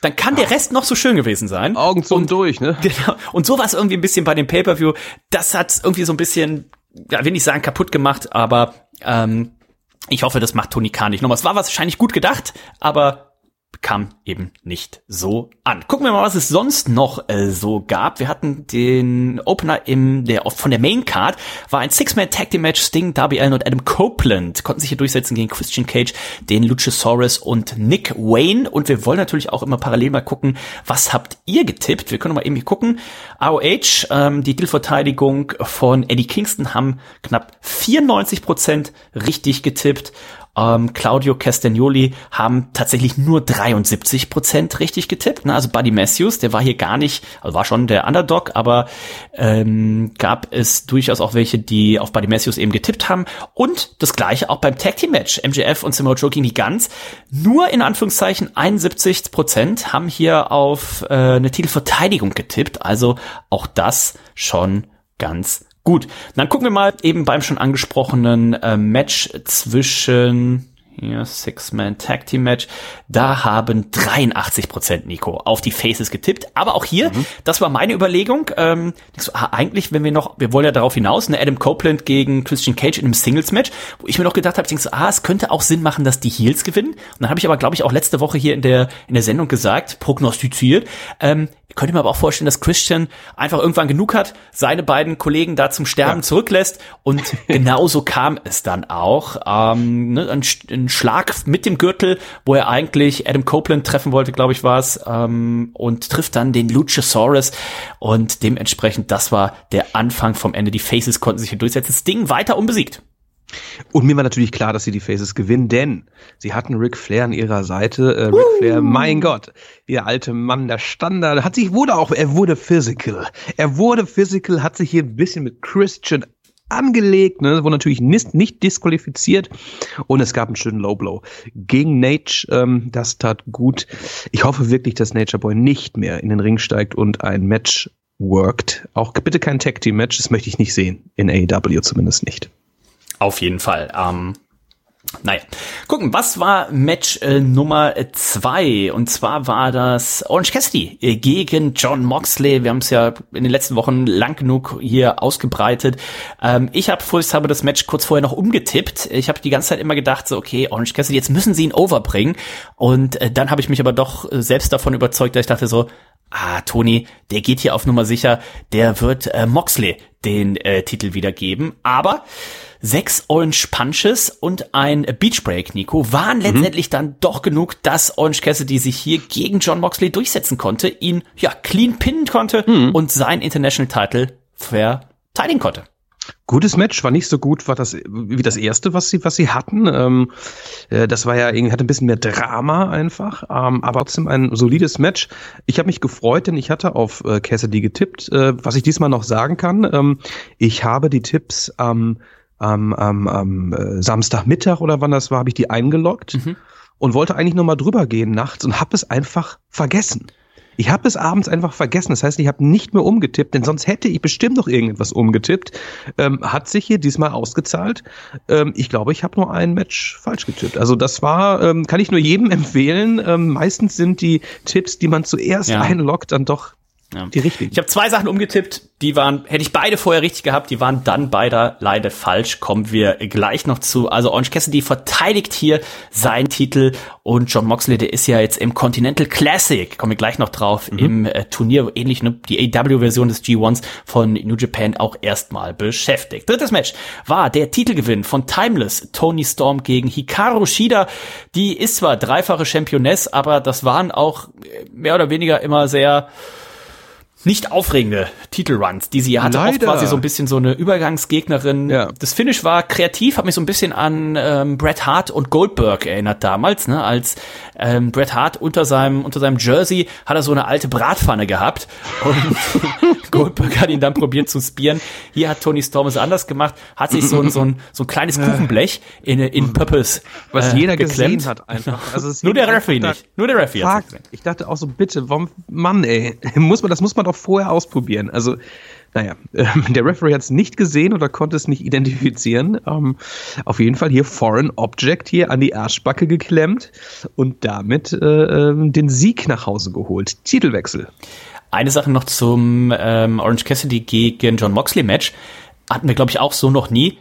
dann kann der Rest noch so schön gewesen sein. Augen zu und durch, ne? Genau. Und so war es irgendwie ein bisschen bei dem Pay-Per-View. Das hat irgendwie so ein bisschen, ja, will nicht sagen kaputt gemacht, aber ähm, ich hoffe, das macht Tony Khan nicht nochmal. Es war wahrscheinlich gut gedacht, aber kam eben nicht so an. Gucken wir mal, was es sonst noch äh, so gab. Wir hatten den Opener im der von der Main Card war ein Six-Man Tag Team Match Sting, Darby Allin und Adam Copeland konnten sich hier durchsetzen gegen Christian Cage, den Luchasaurus und Nick Wayne und wir wollen natürlich auch immer parallel mal gucken, was habt ihr getippt? Wir können mal eben hier gucken. ROH, ähm, die Titelverteidigung von Eddie Kingston haben knapp 94 Prozent richtig getippt ähm, Claudio Castagnoli haben tatsächlich nur 73 Prozent richtig getippt. Ne? Also Buddy Matthews, der war hier gar nicht, also war schon der Underdog, aber ähm, gab es durchaus auch welche, die auf Buddy Matthews eben getippt haben. Und das gleiche auch beim Tag Team Match. MJF und Samoa Joe gegen die Guns. Nur in Anführungszeichen 71 Prozent haben hier auf äh, eine Titelverteidigung getippt. Also auch das schon ganz gut. Dann gucken wir mal eben beim schon angesprochenen äh, Match zwischen hier, Six-Man Tag Team Match. Da haben 83 Prozent Nico auf die Faces getippt. Aber auch hier, mhm. das war meine Überlegung. Ähm, so, ah, eigentlich, wenn wir noch, wir wollen ja darauf hinaus, ne, Adam Copeland gegen Christian Cage in einem Singles Match, wo ich mir noch gedacht habe, ich denke so, ah, es könnte auch Sinn machen, dass die Heels gewinnen. Und dann habe ich aber, glaube ich, auch letzte Woche hier in der in der Sendung gesagt, prognostiziert, ähm, könnte mir aber auch vorstellen, dass Christian einfach irgendwann genug hat, seine beiden Kollegen da zum Sterben ja. zurücklässt. Und genauso kam es dann auch. Ähm, ne, ein, ein, Schlag mit dem Gürtel, wo er eigentlich Adam Copeland treffen wollte, glaube ich, war es, ähm, und trifft dann den Luchasaurus. Und dementsprechend, das war der Anfang vom Ende. Die Faces konnten sich hier durchsetzen. Das Ding weiter unbesiegt. Und mir war natürlich klar, dass sie die Faces gewinnen, denn sie hatten Ric Flair an ihrer Seite. Äh, Ric uh. Flair, mein Gott, der alte Mann, der Standard, hat sich, wurde auch, er wurde physical. Er wurde physical, hat sich hier ein bisschen mit Christian angelegt, ne, wurde natürlich nicht, nicht disqualifiziert und es gab einen schönen Low Blow gegen Nate. Ähm, das tat gut. Ich hoffe wirklich, dass Nature Boy nicht mehr in den Ring steigt und ein Match worked. Auch bitte kein Tag Team Match, das möchte ich nicht sehen in AEW zumindest nicht. Auf jeden Fall. Ähm, naja, gucken, was war Match äh, Nummer zwei? Und zwar war das Orange Cassidy äh, gegen John Moxley. Wir haben es ja in den letzten Wochen lang genug hier ausgebreitet. Ähm, ich habe habe das Match kurz vorher noch umgetippt. Ich habe die ganze Zeit immer gedacht, so okay, Orange Cassidy, jetzt müssen sie ihn overbringen. Und äh, dann habe ich mich aber doch äh, selbst davon überzeugt, dass ich dachte so, ah, Tony, der geht hier auf Nummer sicher, der wird äh, Moxley den äh, Titel wiedergeben. Aber sechs Orange Punches und ein Beach Break, Nico, waren mhm. letztendlich dann doch genug, dass Orange Cassidy sich hier gegen John Moxley durchsetzen konnte, ihn ja clean pinnen konnte mhm. und sein International Title verteidigen konnte. Gutes Match, war nicht so gut war das, wie das erste, was sie, was sie hatten. Ähm, äh, das war ja irgendwie, hatte ein bisschen mehr Drama einfach, ähm, aber trotzdem ein solides Match. Ich habe mich gefreut, denn ich hatte auf äh, Cassidy getippt. Äh, was ich diesmal noch sagen kann, ähm, ich habe die Tipps am am, am, am äh, Samstagmittag oder wann das war, habe ich die eingeloggt mhm. und wollte eigentlich nochmal drüber gehen nachts und habe es einfach vergessen. Ich habe es abends einfach vergessen. Das heißt, ich habe nicht mehr umgetippt, denn sonst hätte ich bestimmt noch irgendetwas umgetippt. Ähm, hat sich hier diesmal ausgezahlt. Ähm, ich glaube, ich habe nur ein Match falsch getippt. Also das war, ähm, kann ich nur jedem empfehlen. Ähm, meistens sind die Tipps, die man zuerst ja. einloggt, dann doch ja. Die richtigen. Ich habe zwei Sachen umgetippt, die waren, hätte ich beide vorher richtig gehabt, die waren dann beide leider falsch. Kommen wir gleich noch zu. Also Orange Cassidy verteidigt hier seinen Titel und John Moxley, der ist ja jetzt im Continental Classic, kommen wir gleich noch drauf, mhm. im äh, Turnier, ähnlich ne, die AW-Version des G1s von New Japan auch erstmal beschäftigt. Drittes Match war der Titelgewinn von Timeless, Tony Storm gegen Hikaru Shida. Die ist zwar dreifache Championess, aber das waren auch äh, mehr oder weniger immer sehr nicht aufregende Titelruns, die sie ja hatte. Leider. Oft war sie so ein bisschen so eine Übergangsgegnerin. Ja. Das Finish war kreativ, hat mich so ein bisschen an ähm, Bret Hart und Goldberg erinnert damals, ne? Als ähm, Bret Hart unter seinem unter seinem Jersey hat er so eine alte Bratpfanne gehabt und Goldberg hat ihn dann probiert zu spieren. Hier hat Tony Storm es anders gemacht, hat sich so ein so ein, so ein kleines Kuchenblech in in Purpose was äh, jeder geklemmt. gesehen hat einfach. Also nur der Referee nicht, nur der Referee. Ich dachte auch so bitte, warum Mann, ey, muss man das muss man doch vorher ausprobieren. Also, naja, äh, der Referee hat es nicht gesehen oder konnte es nicht identifizieren. Ähm, auf jeden Fall hier Foreign Object hier an die Arschbacke geklemmt und damit äh, ähm, den Sieg nach Hause geholt. Titelwechsel. Eine Sache noch zum ähm, Orange Cassidy gegen John Moxley Match. Hatten wir, glaube ich, auch so noch nie.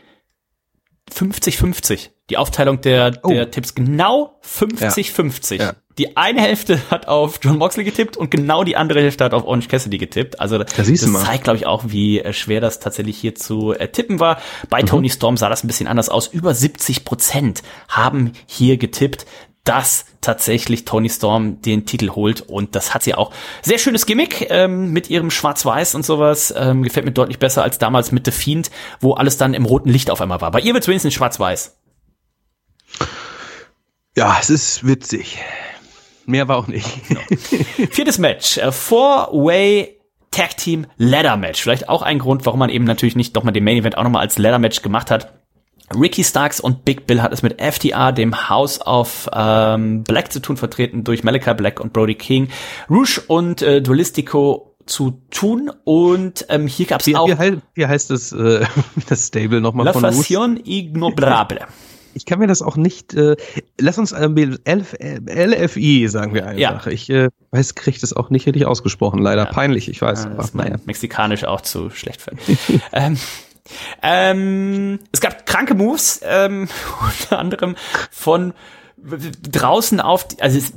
50-50. Die Aufteilung der, der oh. Tipps genau 50-50. Ja. Ja. Die eine Hälfte hat auf John Moxley getippt und genau die andere Hälfte hat auf Orange Cassidy getippt. Also das, das zeigt, glaube ich, auch, wie äh, schwer das tatsächlich hier zu äh, tippen war. Bei mhm. Tony Storm sah das ein bisschen anders aus. Über 70 Prozent haben hier getippt, dass tatsächlich Tony Storm den Titel holt. Und das hat sie auch. Sehr schönes Gimmick ähm, mit ihrem Schwarz-Weiß und sowas. Ähm, gefällt mir deutlich besser als damals mit The Fiend, wo alles dann im roten Licht auf einmal war. Bei ihr wird es wenigstens Schwarz-Weiß. Ja, es ist witzig. Mehr war auch nicht. Genau. Viertes Match. Äh, Four-Way Tag Team Ladder Match. Vielleicht auch ein Grund, warum man eben natürlich nicht nochmal den Main Event auch nochmal als Ladder Match gemacht hat. Ricky Starks und Big Bill hat es mit FTR, dem House of ähm, Black zu tun, vertreten durch Malachi Black und Brody King. Rouge und äh, Duelistico zu tun und ähm, hier gab es auch wie, heißt, wie heißt das, äh, das Stable nochmal La von Fashion Ignobrable. Ich kann mir das auch nicht. Äh, lass uns äh, LF, LFI sagen wir einfach. Ja. Ich äh, weiß, kriege das auch nicht richtig ausgesprochen. Leider ja. peinlich. Ich weiß. Ja, aber, naja. Mexikanisch auch zu schlecht für. ähm, ähm, es gab kranke Moves, ähm, unter anderem von draußen auf, also es,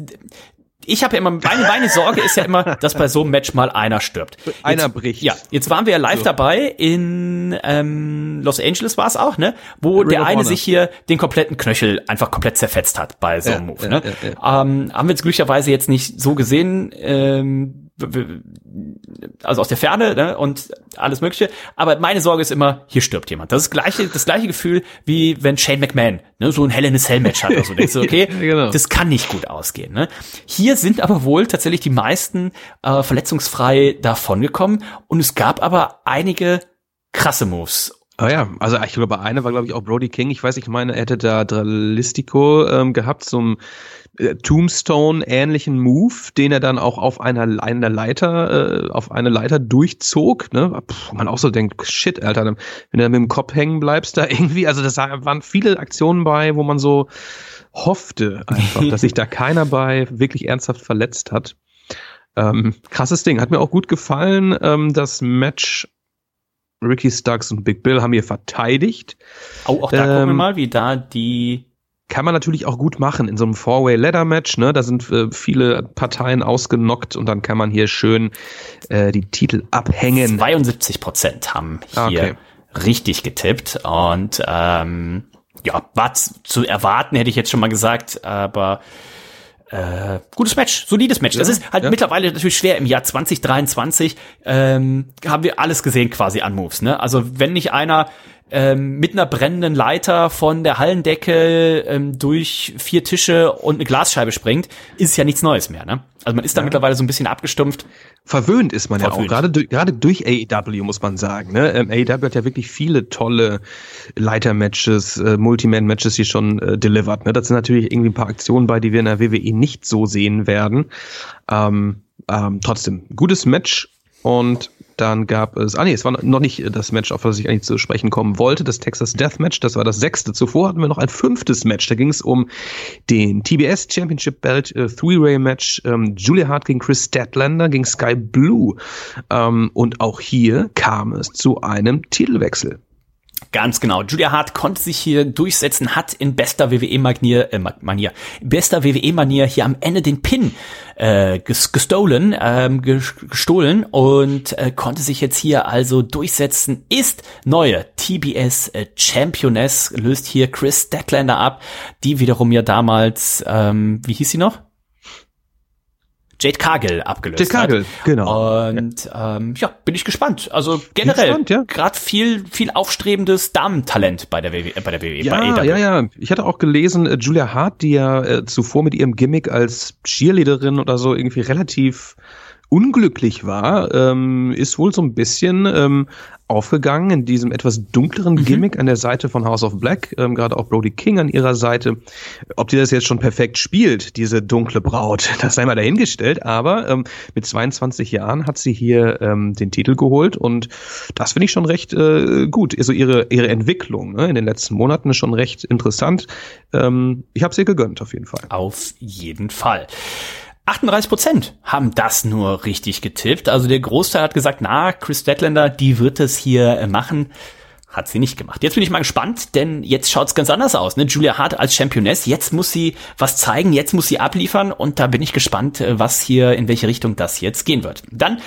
ich habe ja immer, meine, meine Sorge ist ja immer, dass bei so einem Match mal einer stirbt. Jetzt, einer bricht. Ja, jetzt waren wir ja live so. dabei in ähm, Los Angeles war es auch, ne? Wo Ring der eine sich hier den kompletten Knöchel einfach komplett zerfetzt hat bei so einem ja, Move. Ja, ne? Ja, ähm, haben wir jetzt glücklicherweise jetzt nicht so gesehen. Ähm, also aus der Ferne ne, und alles Mögliche. Aber meine Sorge ist immer, hier stirbt jemand. Das ist das gleiche, das gleiche Gefühl, wie wenn Shane McMahon ne, so ein Hell in a Cell Match hat. Also denkst du, okay, genau. das kann nicht gut ausgehen. Ne? Hier sind aber wohl tatsächlich die meisten äh, verletzungsfrei davongekommen und es gab aber einige krasse Moves. Oh ja, also ich glaube, eine war, glaube ich, auch Brody King. Ich weiß, ich meine, er hätte da Dralistico ähm, gehabt zum äh, Tombstone-ähnlichen Move, den er dann auch auf einer, einer Leiter, äh, auf eine Leiter durchzog, ne? Puh, man auch so denkt, shit, Alter, wenn du mit dem Kopf hängen bleibst, da irgendwie, also das waren viele Aktionen bei, wo man so hoffte einfach, dass sich da keiner bei wirklich ernsthaft verletzt hat. Ähm, krasses Ding, hat mir auch gut gefallen. Ähm, das Match Ricky Starks und Big Bill haben hier verteidigt. Oh, auch da ähm, gucken wir ähm, mal, wie da die kann man natürlich auch gut machen in so einem Four-Way-Ladder-Match. Ne? Da sind äh, viele Parteien ausgenockt und dann kann man hier schön äh, die Titel abhängen. 72 Prozent haben hier okay. richtig getippt und ähm, ja, war zu erwarten, hätte ich jetzt schon mal gesagt, aber äh, gutes Match, solides Match. Ja, das ist halt ja. mittlerweile natürlich schwer. Im Jahr 2023 ähm, haben wir alles gesehen quasi an Moves. Ne? Also wenn nicht einer ähm, mit einer brennenden Leiter von der Hallendecke ähm, durch vier Tische und eine Glasscheibe springt, ist ja nichts Neues mehr. Ne? Also man ist da ja. mittlerweile so ein bisschen abgestumpft. Verwöhnt ist man Verwöhnt. ja auch, gerade durch, gerade durch AEW muss man sagen. Ne? Ähm, AEW hat ja wirklich viele tolle Leitermatches, äh, Multiman-Matches hier schon äh, delivered. Ne? Das sind natürlich irgendwie ein paar Aktionen bei, die wir in der WWE nicht so sehen werden. Ähm, ähm, trotzdem, gutes Match und dann gab es, ah nee, es war noch nicht das Match, auf das ich eigentlich zu sprechen kommen wollte, das Texas Death Match, das war das sechste. Zuvor hatten wir noch ein fünftes Match, da ging es um den TBS Championship Belt äh, Three-Way Match, ähm, Julia Hart gegen Chris Statlander gegen Sky Blue. Ähm, und auch hier kam es zu einem Titelwechsel. Ganz genau. Julia Hart konnte sich hier durchsetzen, hat in bester WWE-Manier, äh, Manier, bester WWE-Manier hier am Ende den Pin äh, gestohlen, ähm, gestohlen und äh, konnte sich jetzt hier also durchsetzen. Ist neue TBS äh, Championess, löst hier Chris Statlander ab, die wiederum ja damals, ähm, wie hieß sie noch? Jade Cargill abgelöst Jade Cargill, hat. genau. Und ja. Ähm, ja, bin ich gespannt. Also generell ja. gerade viel viel aufstrebendes Damentalent bei der WWE, äh, bei der WWE. Ja, bei ja, ja. Ich hatte auch gelesen, äh, Julia Hart, die ja äh, zuvor mit ihrem Gimmick als Cheerleaderin oder so irgendwie relativ unglücklich war, ähm, ist wohl so ein bisschen ähm, aufgegangen in diesem etwas dunkleren mhm. Gimmick an der Seite von House of Black, ähm, gerade auch Brody King an ihrer Seite. Ob die das jetzt schon perfekt spielt, diese dunkle Braut, das sei mal dahingestellt, aber ähm, mit 22 Jahren hat sie hier ähm, den Titel geholt und das finde ich schon recht äh, gut. Also ihre, ihre Entwicklung ne, in den letzten Monaten ist schon recht interessant. Ähm, ich habe sie gegönnt auf jeden Fall. Auf jeden Fall. 38 Prozent haben das nur richtig getippt. Also der Großteil hat gesagt, na, Chris Statlander, die wird es hier machen. Hat sie nicht gemacht. Jetzt bin ich mal gespannt, denn jetzt schaut's ganz anders aus. Ne? Julia Hart als Championess, jetzt muss sie was zeigen, jetzt muss sie abliefern und da bin ich gespannt, äh, was hier, in welche Richtung das jetzt gehen wird. Dann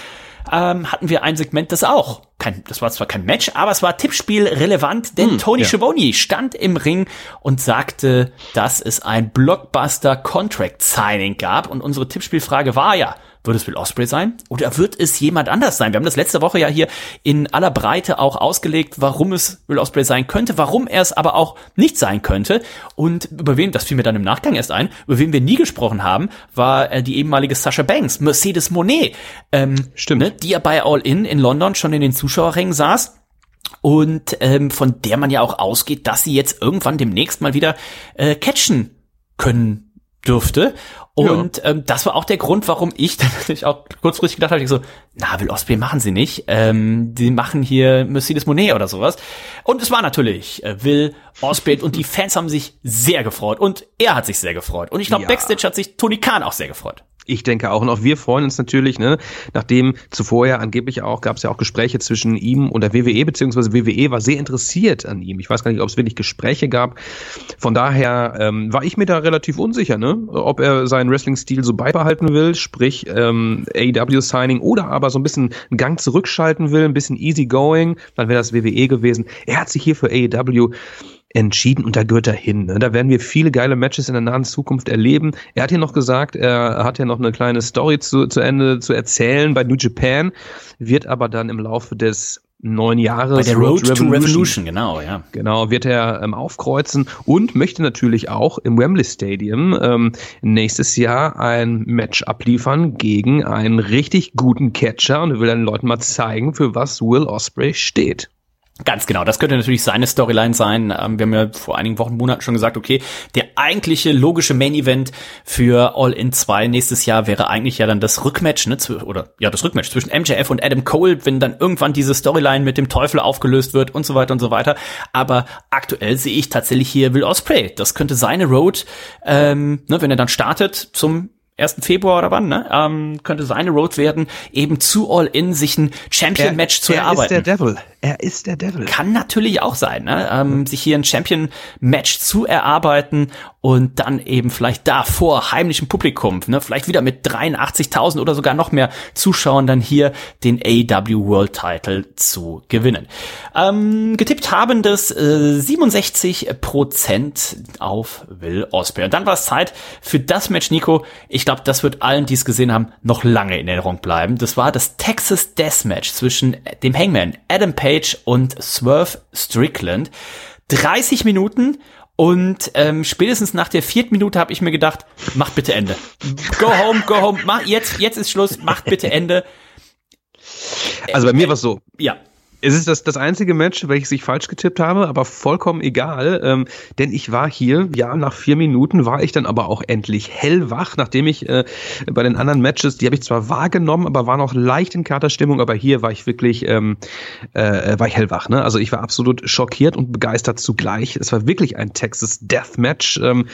ähm, hatten wir ein Segment, das auch kein, das war zwar kein Match, aber es war Tippspiel relevant, denn hm, Tony ja. Schiavone stand im Ring und sagte, dass es ein Blockbuster Contract Signing gab und unsere Tippspielfrage war ja, wird es Will Osprey sein oder wird es jemand anders sein? Wir haben das letzte Woche ja hier in aller Breite auch ausgelegt, warum es Will Osprey sein könnte, warum er es aber auch nicht sein könnte. Und über wen, das fiel mir dann im Nachgang erst ein, über wen wir nie gesprochen haben, war äh, die ehemalige Sasha Banks, Mercedes Monet, ähm, Stimmt. Ne, die ja bei All In in London schon in den Zuschauerrängen saß und ähm, von der man ja auch ausgeht, dass sie jetzt irgendwann demnächst mal wieder äh, catchen können dürfte. Und ja. ähm, das war auch der Grund, warum ich dann natürlich auch kurzfristig gedacht habe, ich so, na, Will Osprey machen sie nicht. Ähm, die machen hier Mercedes Monet oder sowas. Und es war natürlich äh, Will Osprey und die Fans haben sich sehr gefreut. Und er hat sich sehr gefreut. Und ich glaube, ja. Backstage hat sich Tony Khan auch sehr gefreut. Ich denke auch. Und auch wir freuen uns natürlich, ne, nachdem zuvor ja angeblich auch, gab es ja auch Gespräche zwischen ihm und der WWE, beziehungsweise WWE war sehr interessiert an ihm. Ich weiß gar nicht, ob es wirklich Gespräche gab. Von daher ähm, war ich mir da relativ unsicher, ne, ob er seinen Wrestling-Stil so beibehalten will, sprich ähm, AEW-Signing oder aber so ein bisschen einen Gang zurückschalten will, ein bisschen easy going, dann wäre das WWE gewesen. Er hat sich hier für AEW entschieden und da gehört er hin. Ne? Da werden wir viele geile Matches in der nahen Zukunft erleben. Er hat hier noch gesagt, er hat ja noch eine kleine Story zu, zu Ende zu erzählen bei New Japan, wird aber dann im Laufe des neun Jahres. Bei der Road, Road Revolution, to Revolution, genau, ja. Genau, wird er ähm, aufkreuzen und möchte natürlich auch im Wembley Stadium ähm, nächstes Jahr ein Match abliefern gegen einen richtig guten Catcher und will den Leuten mal zeigen, für was Will Osprey steht. Ganz genau, das könnte natürlich seine Storyline sein. Ähm, wir haben ja vor einigen Wochen, Monaten schon gesagt, okay, der eigentliche logische Main Event für All In 2 nächstes Jahr wäre eigentlich ja dann das Rückmatch, ne, oder ja, das Rückmatch zwischen MJF und Adam Cole, wenn dann irgendwann diese Storyline mit dem Teufel aufgelöst wird und so weiter und so weiter. Aber aktuell sehe ich tatsächlich hier Will Osprey. Das könnte seine Road, ähm, ne, wenn er dann startet zum 1. Februar oder wann, ne? Ähm, könnte seine Road werden, eben zu All In sich ein Champion-Match zu er erarbeiten. Er ist der Devil. Er ist der Devil. Kann natürlich auch sein, ne? Ähm, sich hier ein Champion-Match zu erarbeiten und dann eben vielleicht da vor heimlichem Publikum, ne? Vielleicht wieder mit 83.000 oder sogar noch mehr Zuschauern dann hier den AW World Title zu gewinnen. Ähm, getippt haben das äh, 67 Prozent auf Will Ospreay. Und dann war es Zeit für das Match, Nico. Ich glaube, das wird allen, die es gesehen haben, noch lange in Erinnerung bleiben. Das war das Texas Deathmatch zwischen dem Hangman Adam Page Page und Swerve Strickland. 30 Minuten und ähm, spätestens nach der vierten Minute habe ich mir gedacht, macht bitte Ende. Go home, go home, mach, jetzt, jetzt ist Schluss, macht bitte Ende. Also bei mir war es so. Ja. Es ist das, das einzige Match, welches ich falsch getippt habe, aber vollkommen egal, ähm, denn ich war hier, ja, nach vier Minuten war ich dann aber auch endlich hellwach, nachdem ich äh, bei den anderen Matches, die habe ich zwar wahrgenommen, aber war noch leicht in Katerstimmung, aber hier war ich wirklich, ähm, äh, war ich hellwach, ne? Also ich war absolut schockiert und begeistert zugleich. Es war wirklich ein Texas Death Match, ähm,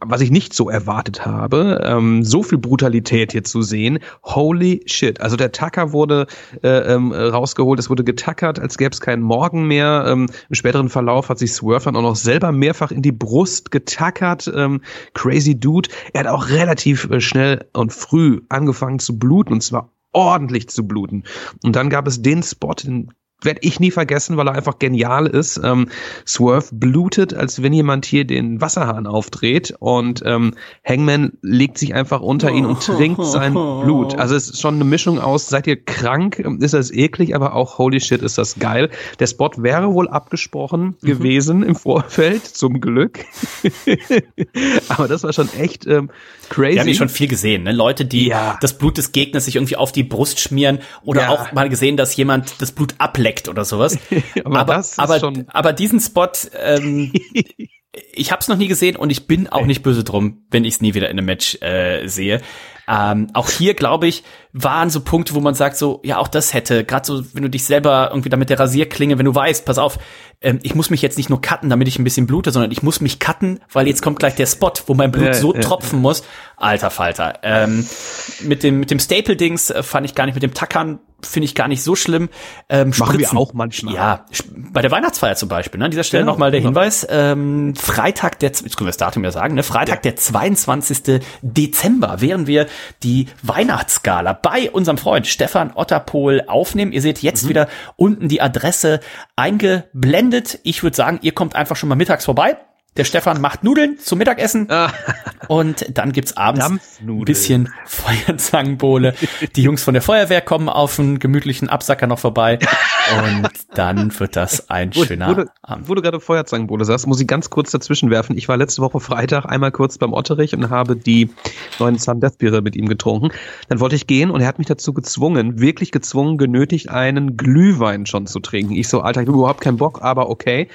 was ich nicht so erwartet habe. Ähm, so viel Brutalität hier zu sehen. Holy shit. Also der Tucker wurde äh, ähm, rausgeholt, es wurde getackert, als gäbe es keinen Morgen mehr. Ähm, Im späteren Verlauf hat sich Swerve dann auch noch selber mehrfach in die Brust getackert. Ähm, crazy Dude. Er hat auch relativ äh, schnell und früh angefangen zu bluten und zwar ordentlich zu bluten. Und dann gab es den Spot, den werde ich nie vergessen, weil er einfach genial ist. Ähm, Swerve blutet, als wenn jemand hier den Wasserhahn aufdreht und ähm, Hangman legt sich einfach unter ihn und trinkt sein Blut. Also es ist schon eine Mischung aus, seid ihr krank, ist das eklig, aber auch holy shit, ist das geil. Der Spot wäre wohl abgesprochen mhm. gewesen im Vorfeld, zum Glück. aber das war schon echt ähm, crazy. Wir haben ja schon viel gesehen, ne? Leute, die ja. das Blut des Gegners sich irgendwie auf die Brust schmieren oder ja. auch mal gesehen, dass jemand das Blut ableckt leckt oder sowas. aber, aber, aber, aber, diesen Spot, ähm, ich habe es noch nie gesehen und ich bin auch nicht böse drum, wenn ich es nie wieder in einem Match äh, sehe. Ähm, auch hier, glaube ich, waren so Punkte, wo man sagt, so, ja, auch das hätte, gerade so, wenn du dich selber irgendwie da mit der Rasierklinge, wenn du weißt, pass auf, ähm, ich muss mich jetzt nicht nur cutten, damit ich ein bisschen blute, sondern ich muss mich cutten, weil jetzt kommt gleich der Spot, wo mein Blut ja, so ja. tropfen muss. Alter Falter. Ähm, mit dem, mit dem Staple-Dings äh, fand ich gar nicht, mit dem Tackern finde ich gar nicht so schlimm. Ähm, Machen wir auch manchmal. Ja, bei der Weihnachtsfeier zum Beispiel. Ne? An dieser Stelle ja, nochmal der Hinweis. Ähm, Freitag, der, jetzt können wir das Datum ja sagen, ne? Freitag, ja. der 22. Dezember wären wir die Weihnachtsskala bei unserem Freund Stefan Otterpohl aufnehmen. Ihr seht jetzt mhm. wieder unten die Adresse eingeblendet. Ich würde sagen, ihr kommt einfach schon mal mittags vorbei. Der Stefan macht Nudeln zum Mittagessen ah. und dann gibt's abends ein bisschen Feuerzangenbowle. Die Jungs von der Feuerwehr kommen auf einen gemütlichen Absacker noch vorbei und dann wird das ein wo, schöner wo du, Abend. Wo du gerade Feuerzangenbowle sagst, muss ich ganz kurz dazwischen werfen. Ich war letzte Woche Freitag einmal kurz beim Otterich und habe die neuen Sun Death Biere mit ihm getrunken. Dann wollte ich gehen und er hat mich dazu gezwungen, wirklich gezwungen, genötigt, einen Glühwein schon zu trinken. Ich so, Alter, ich habe überhaupt keinen Bock, aber okay.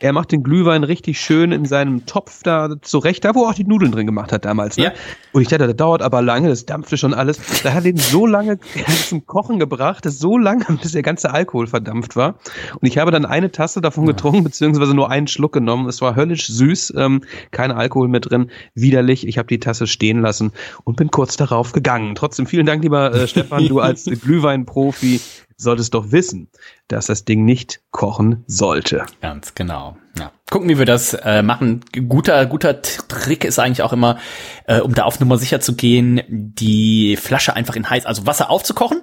Er macht den Glühwein richtig schön in seinem Topf da zurecht, da wo er auch die Nudeln drin gemacht hat damals. Ne? Ja. Und ich dachte, das dauert aber lange, das dampfte schon alles. Da hat er ihn so lange zum Kochen gebracht, so lange, bis der ganze Alkohol verdampft war. Und ich habe dann eine Tasse davon getrunken, beziehungsweise nur einen Schluck genommen. Es war höllisch süß, ähm, kein Alkohol mehr drin, widerlich. Ich habe die Tasse stehen lassen und bin kurz darauf gegangen. Trotzdem vielen Dank, lieber äh, Stefan, du als Glühwein-Profi solltest doch wissen, dass das Ding nicht kochen sollte. Ganz genau. Ja. Gucken, wie wir das äh, machen. Guter, guter Trick ist eigentlich auch immer, äh, um da auf Nummer sicher zu gehen, die Flasche einfach in heiß, also Wasser aufzukochen,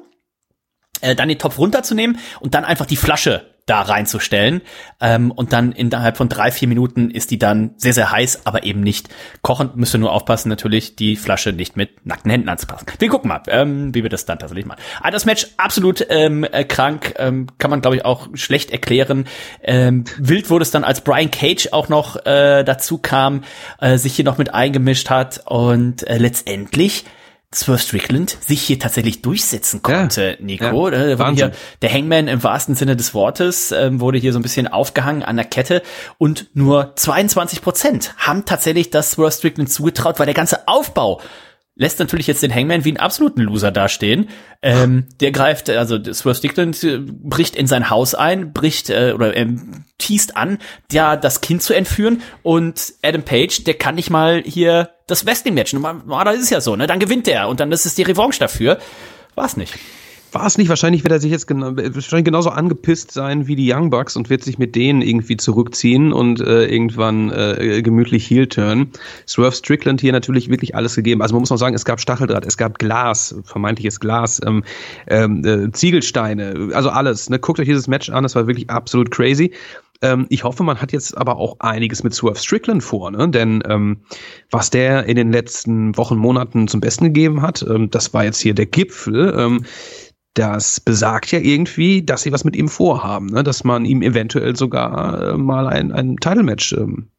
äh, dann den Topf runterzunehmen und dann einfach die Flasche da reinzustellen. Ähm, und dann innerhalb von drei, vier Minuten ist die dann sehr, sehr heiß, aber eben nicht kochend. Müsst ihr nur aufpassen, natürlich die Flasche nicht mit nackten Händen anzupassen. Wir gucken mal, ähm, wie wir das dann tatsächlich machen. Aber das Match absolut ähm, äh, krank, ähm, kann man glaube ich auch schlecht erklären. Ähm, wild wurde es dann, als Brian Cage auch noch äh, dazu kam, äh, sich hier noch mit eingemischt hat und äh, letztendlich Swerve Strickland sich hier tatsächlich durchsetzen konnte, ja, Nico. Ja, äh, hier, der Hangman im wahrsten Sinne des Wortes ähm, wurde hier so ein bisschen aufgehangen an der Kette. Und nur 22 Prozent haben tatsächlich das Swerve Strickland zugetraut, weil der ganze Aufbau lässt natürlich jetzt den Hangman wie einen absoluten Loser dastehen. Ähm, der greift, also Swerve Strickland äh, bricht in sein Haus ein, bricht äh, oder ähm, teast an, ja das Kind zu entführen und Adam Page, der kann nicht mal hier das Wrestling-Match. Normalerweise ist es ja so, ne? Dann gewinnt der und dann ist es die Revanche dafür. War's nicht war es nicht. Wahrscheinlich wird er sich jetzt genau, wahrscheinlich genauso angepisst sein wie die Young Bucks und wird sich mit denen irgendwie zurückziehen und äh, irgendwann äh, gemütlich heel turn. Swerve Strickland hier natürlich wirklich alles gegeben. Also man muss noch sagen, es gab Stacheldraht, es gab Glas, vermeintliches Glas, ähm, ähm, äh, Ziegelsteine, also alles. Ne? Guckt euch dieses Match an, das war wirklich absolut crazy ähm, ich hoffe, man hat jetzt aber auch einiges mit Swerve Strickland vor, ne? denn ähm, was der in den letzten Wochen, Monaten zum Besten gegeben hat, ähm, das war jetzt hier der Gipfel. Ähm, das besagt ja irgendwie, dass sie was mit ihm vorhaben, ne? dass man ihm eventuell sogar äh, mal ein, ein Title-Match ähm,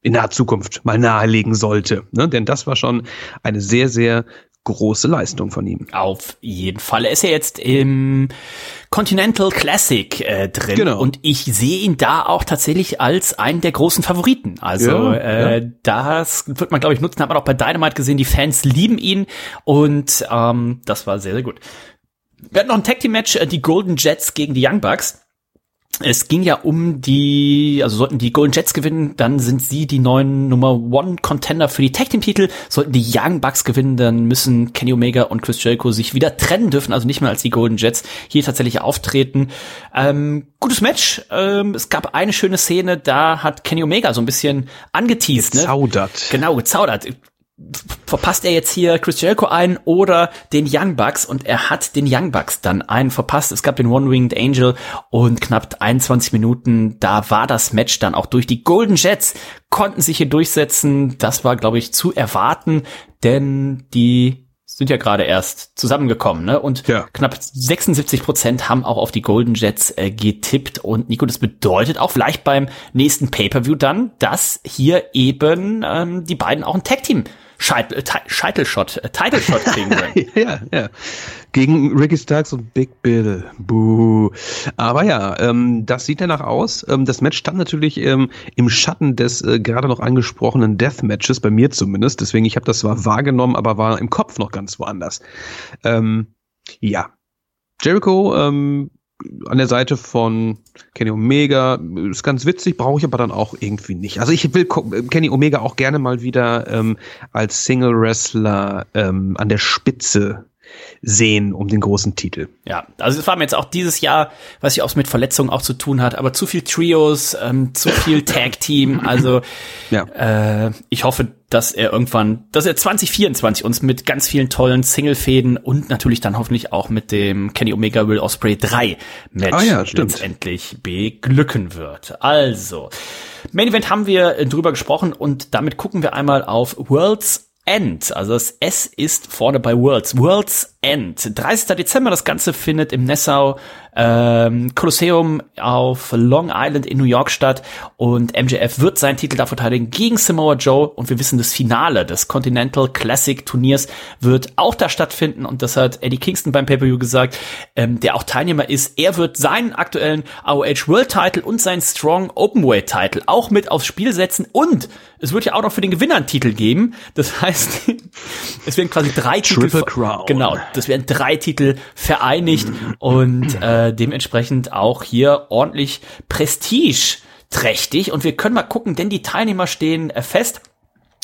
in naher Zukunft mal nahelegen sollte. Ne? Denn das war schon eine sehr, sehr große Leistung von ihm. Auf jeden Fall. Er ist ja jetzt im Continental Classic äh, drin genau. und ich sehe ihn da auch tatsächlich als einen der großen Favoriten. Also ja, äh, ja. das wird man, glaube ich, nutzen. Hat man auch bei Dynamite gesehen. Die Fans lieben ihn und ähm, das war sehr, sehr gut. Wir hatten noch ein Tag Team Match, äh, die Golden Jets gegen die Young Bucks. Es ging ja um die, also sollten die Golden Jets gewinnen, dann sind sie die neuen Nummer One Contender für die Tag Team Titel. Sollten die Young Bucks gewinnen, dann müssen Kenny Omega und Chris Jericho sich wieder trennen dürfen, also nicht mehr als die Golden Jets hier tatsächlich auftreten. Ähm, gutes Match. Ähm, es gab eine schöne Szene, da hat Kenny Omega so ein bisschen angeteased, ne? gezaudert. ne? Genau, gezaudert verpasst er jetzt hier Chris Jericho ein oder den Young Bucks und er hat den Young Bucks dann einen verpasst. Es gab den One-Winged Angel und knapp 21 Minuten, da war das Match dann auch durch. Die Golden Jets konnten sich hier durchsetzen. Das war, glaube ich, zu erwarten, denn die sind ja gerade erst zusammengekommen, ne? Und ja. knapp 76 Prozent haben auch auf die Golden Jets äh, getippt. Und Nico, das bedeutet auch vielleicht beim nächsten Pay-per-View dann, dass hier eben ähm, die beiden auch ein Tag-Team Scheitel, Scheitelshot, äh, Title Shot kriegen können. ja, ja. Gegen Ricky Starks und Big Bill. Buh. Aber ja, ähm, das sieht danach aus. Ähm, das Match stand natürlich ähm, im Schatten des äh, gerade noch angesprochenen Deathmatches, bei mir zumindest. Deswegen, ich habe das zwar wahrgenommen, aber war im Kopf noch ganz woanders. Ähm, ja. Jericho ähm, an der Seite von Kenny Omega ist ganz witzig, brauche ich aber dann auch irgendwie nicht. Also ich will Kenny Omega auch gerne mal wieder ähm, als Single Wrestler ähm, an der Spitze sehen um den großen Titel. Ja, also es war mir jetzt auch dieses Jahr, weiß ich, ob es mit Verletzungen auch zu tun hat, aber zu viel Trios, ähm, zu viel Tag Team. Also ja. äh, ich hoffe, dass er irgendwann, dass er 2024 uns mit ganz vielen tollen Single-Fäden und natürlich dann hoffentlich auch mit dem Kenny Omega Will Osprey 3 Match ah ja, letztendlich beglücken wird. Also, Main Event haben wir drüber gesprochen und damit gucken wir einmal auf Worlds End, also das S ist vorne bei Worlds. Worlds End. 30. Dezember, das Ganze findet im Nassau ähm, Kolosseum auf Long Island in New York statt und MJF wird seinen Titel da verteidigen gegen Samoa Joe und wir wissen, das Finale des Continental Classic Turniers wird auch da stattfinden und das hat Eddie Kingston beim Pay-Per-View gesagt, ähm, der auch Teilnehmer ist. Er wird seinen aktuellen AOH World Title und seinen Strong Openweight Title auch mit aufs Spiel setzen und es wird ja auch noch für den Gewinner einen Titel geben. Das heißt, es werden quasi drei Triple Titel. Crown. Genau, das werden drei Titel vereinigt und äh, dementsprechend auch hier ordentlich Prestige trächtig und wir können mal gucken, denn die Teilnehmer stehen äh, fest.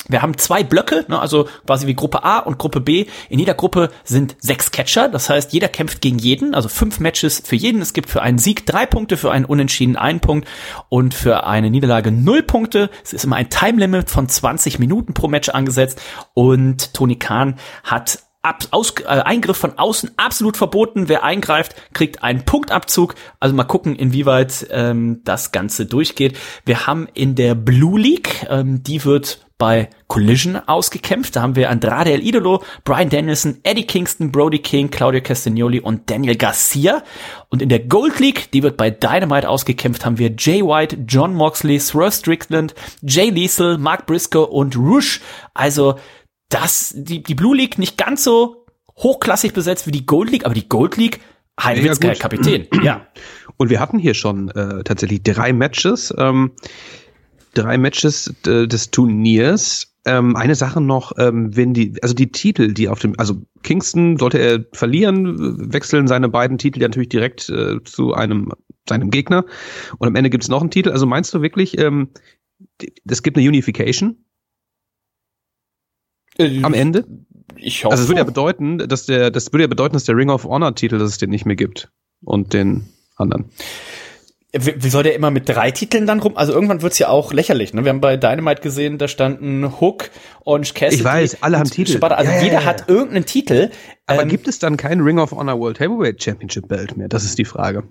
Wir haben zwei Blöcke, ne, also quasi wie Gruppe A und Gruppe B. In jeder Gruppe sind sechs Catcher, das heißt, jeder kämpft gegen jeden, also fünf Matches für jeden. Es gibt für einen Sieg drei Punkte, für einen Unentschieden einen Punkt und für eine Niederlage null Punkte. Es ist immer ein Time Limit von 20 Minuten pro Match angesetzt und Tony Khan hat Ab, aus, äh, Eingriff von außen absolut verboten. Wer eingreift, kriegt einen Punktabzug. Also mal gucken, inwieweit ähm, das Ganze durchgeht. Wir haben in der Blue League, ähm, die wird bei Collision ausgekämpft. Da haben wir Andrade El Idolo, Brian Danielson, Eddie Kingston, Brody King, Claudio Castagnoli und Daniel Garcia. Und in der Gold League, die wird bei Dynamite ausgekämpft, haben wir Jay White, John Moxley, Swerve Strickland, Jay Liesel, Mark Briscoe und Rush. Also das, die, die Blue League nicht ganz so hochklassig besetzt wie die Gold League, aber die Gold League, Heinrichs ja, Kapitän, ja. Und wir hatten hier schon äh, tatsächlich drei Matches, ähm, drei Matches äh, des Turniers. Ähm, eine Sache noch, ähm, wenn die, also die Titel, die auf dem, also Kingston sollte er verlieren, wechseln seine beiden Titel ja natürlich direkt äh, zu einem seinem Gegner und am Ende gibt es noch einen Titel. Also meinst du wirklich, ähm, es gibt eine Unification? Äh, Am Ende? Ich hoffe. Also es würde ja bedeuten, dass der, das würde ja bedeuten, dass der Ring of Honor Titel, dass es den nicht mehr gibt. Und den anderen. Wie, wie soll der immer mit drei Titeln dann rum? Also irgendwann wird's ja auch lächerlich. Ne? Wir haben bei Dynamite gesehen, da standen Hook, Orange Cassidy. Ich weiß, alle haben Titel. Shibata. Also ja, jeder hat irgendeinen Titel. Aber ähm, gibt es dann keinen Ring of Honor World Heavyweight Championship Belt mehr? Das ist die Frage.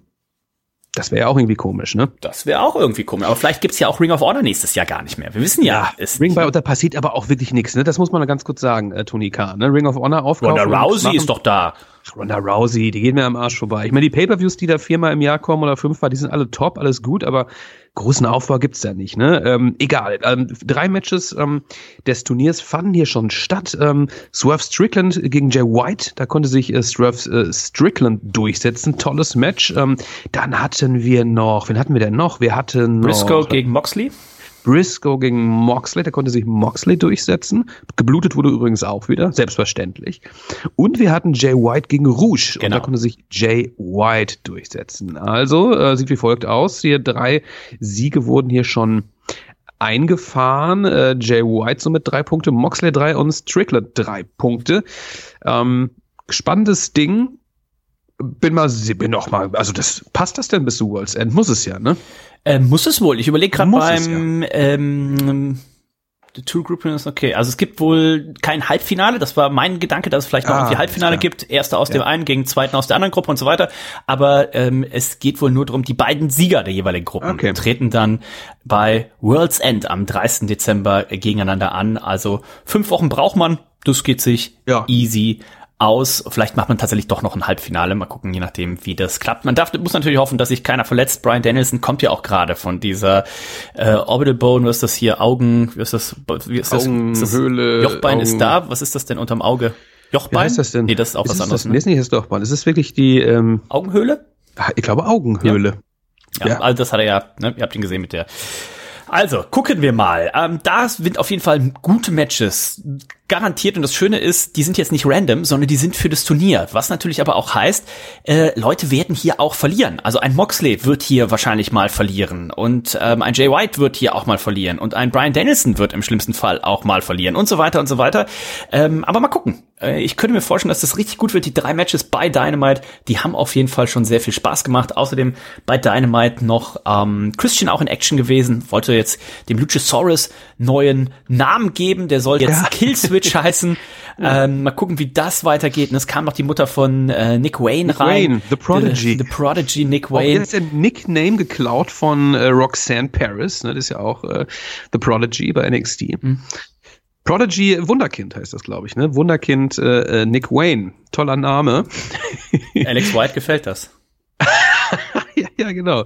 Das wäre ja auch irgendwie komisch, ne? Das wäre auch irgendwie komisch. Aber vielleicht gibt's ja auch Ring of Honor nächstes Jahr gar nicht mehr. Wir wissen ja. ja Ring by, da passiert aber auch wirklich nichts, ne? Das muss man ganz kurz sagen, äh, Tony K. Ne? Ring of Honor aufkaufen. Ronda Rousey ist doch da. Ronda Rousey, die gehen mir am Arsch vorbei. Ich meine, die Pay-Per-Views, die da viermal im Jahr kommen oder fünfmal, die sind alle top, alles gut, aber großen Aufbau gibt's da nicht. Ne? Ähm, egal. Ähm, drei Matches ähm, des Turniers fanden hier schon statt. Ähm, Swerve Strickland gegen Jay White, da konnte sich äh, Swerve äh, Strickland durchsetzen. Tolles Match. Ähm, dann hatten wir noch, wen hatten wir denn noch? Wir hatten noch, Briscoe gegen Moxley. Briscoe gegen Moxley, da konnte sich Moxley durchsetzen. Geblutet wurde übrigens auch wieder, selbstverständlich. Und wir hatten Jay White gegen Rouge genau. und da genau. konnte sich Jay White durchsetzen. Also äh, sieht wie folgt aus. Hier drei Siege wurden hier schon eingefahren. Äh, Jay White somit drei Punkte, Moxley drei und Strickland drei Punkte. Ähm, spannendes Ding. Bin mal, bin noch mal, also das passt das denn bis zu World's End? Muss es ja, ne? Ähm, muss es wohl. Ich überlege gerade beim ja. ähm, The Two Group ist okay. Also es gibt wohl kein Halbfinale. Das war mein Gedanke, dass es vielleicht noch ah, irgendwie Halbfinale gibt. Erster aus ja. dem einen gegen zweiten aus der anderen Gruppe und so weiter. Aber ähm, es geht wohl nur darum, die beiden Sieger der jeweiligen Gruppen okay. treten dann bei World's End am 30. Dezember gegeneinander an. Also fünf Wochen braucht man. Das geht sich ja. easy aus. Vielleicht macht man tatsächlich doch noch ein Halbfinale. Mal gucken, je nachdem, wie das klappt. Man darf, muss natürlich hoffen, dass sich keiner verletzt. Brian Danielson kommt ja auch gerade von dieser äh, Orbital Bone. Was ist das hier? Augen, wie ist das? Wie ist das? Augenhöhle. Jochbein Augen. ist da. Was ist das denn unterm Auge? Jochbein? Wie heißt das denn? Nee, das ist auch ist was anderes. Das, ne? ist nicht das Jochbein. Ist wirklich die ähm, Augenhöhle? Ich glaube Augenhöhle. Ja, ja. ja. also das hat er ja, ne? ihr habt ihn gesehen mit der also, gucken wir mal. Ähm, da sind auf jeden Fall gute Matches garantiert. Und das Schöne ist, die sind jetzt nicht random, sondern die sind für das Turnier. Was natürlich aber auch heißt, äh, Leute werden hier auch verlieren. Also ein Moxley wird hier wahrscheinlich mal verlieren und ähm, ein Jay White wird hier auch mal verlieren und ein Brian Danielson wird im schlimmsten Fall auch mal verlieren und so weiter und so weiter. Ähm, aber mal gucken. Äh, ich könnte mir vorstellen, dass das richtig gut wird. Die drei Matches bei Dynamite, die haben auf jeden Fall schon sehr viel Spaß gemacht. Außerdem bei Dynamite noch ähm, Christian auch in Action gewesen, wollte jetzt dem Luchasaurus neuen Namen geben. Der soll jetzt ja. Killswitch heißen. Ähm, mal gucken, wie das weitergeht. Und es kam noch die Mutter von äh, Nick Wayne Nick rein. Wayne, The Prodigy. The, the Prodigy, Nick Wayne. Oh, ist ein Nickname geklaut von äh, Roxanne Paris. Ne? Das ist ja auch äh, The Prodigy bei NXT. Mhm. Prodigy Wunderkind heißt das, glaube ich, ne? Wunderkind äh, äh, Nick Wayne. Toller Name. Alex White gefällt das. ja, genau.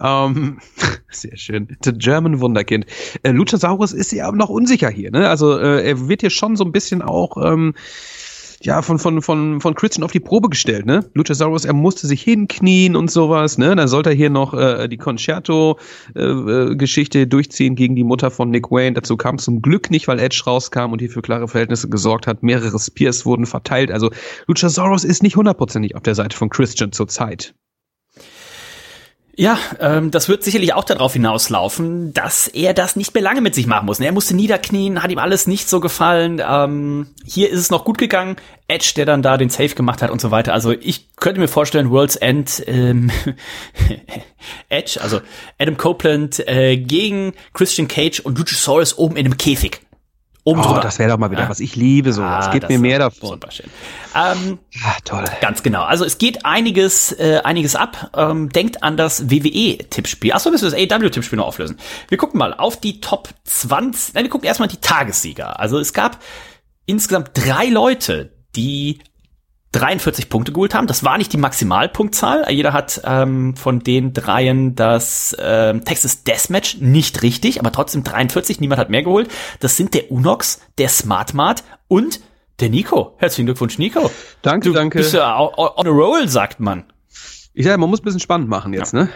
Ähm, sehr schön. The German Wunderkind. Äh, Luchasaurus ist ja noch unsicher hier, ne? Also äh, er wird hier schon so ein bisschen auch ähm, ja, von, von, von, von Christian auf die Probe gestellt, ne? Luchasaurus, er musste sich hinknien und sowas, ne? Dann sollte er hier noch äh, die Concerto-Geschichte äh, durchziehen gegen die Mutter von Nick Wayne. Dazu kam zum Glück nicht, weil Edge rauskam und hier für klare Verhältnisse gesorgt hat. Mehrere Spears wurden verteilt. Also Luchasaurus ist nicht hundertprozentig auf der Seite von Christian zurzeit. Ja, ähm, das wird sicherlich auch darauf hinauslaufen, dass er das nicht mehr lange mit sich machen muss. Er musste niederknien, hat ihm alles nicht so gefallen. Ähm, hier ist es noch gut gegangen. Edge, der dann da den Safe gemacht hat und so weiter. Also ich könnte mir vorstellen, World's End ähm, Edge, also Adam Copeland äh, gegen Christian Cage und Luchasaurus oben in einem Käfig. Oben oh, das wäre doch mal wieder ja. was. Ich liebe so. Ah, es gibt mir mehr davon. Super schön. Ähm, Ach, toll. Ganz genau. Also es geht einiges, äh, einiges ab. Ähm, denkt an das WWE-Tippspiel. Achso, müssen wir das AW-Tippspiel noch auflösen. Wir gucken mal auf die Top 20. Nein, wir gucken erstmal die Tagessieger. Also es gab insgesamt drei Leute, die 43 Punkte geholt haben. Das war nicht die Maximalpunktzahl. Jeder hat ähm, von den dreien das ähm, Texas Deathmatch nicht richtig, aber trotzdem 43. Niemand hat mehr geholt. Das sind der Unox, der Smartmart und der Nico. Herzlichen Glückwunsch, Nico. Danke, du danke. Bist ja on a roll, sagt man. Ich sage, man muss ein bisschen spannend machen jetzt, ja. ne?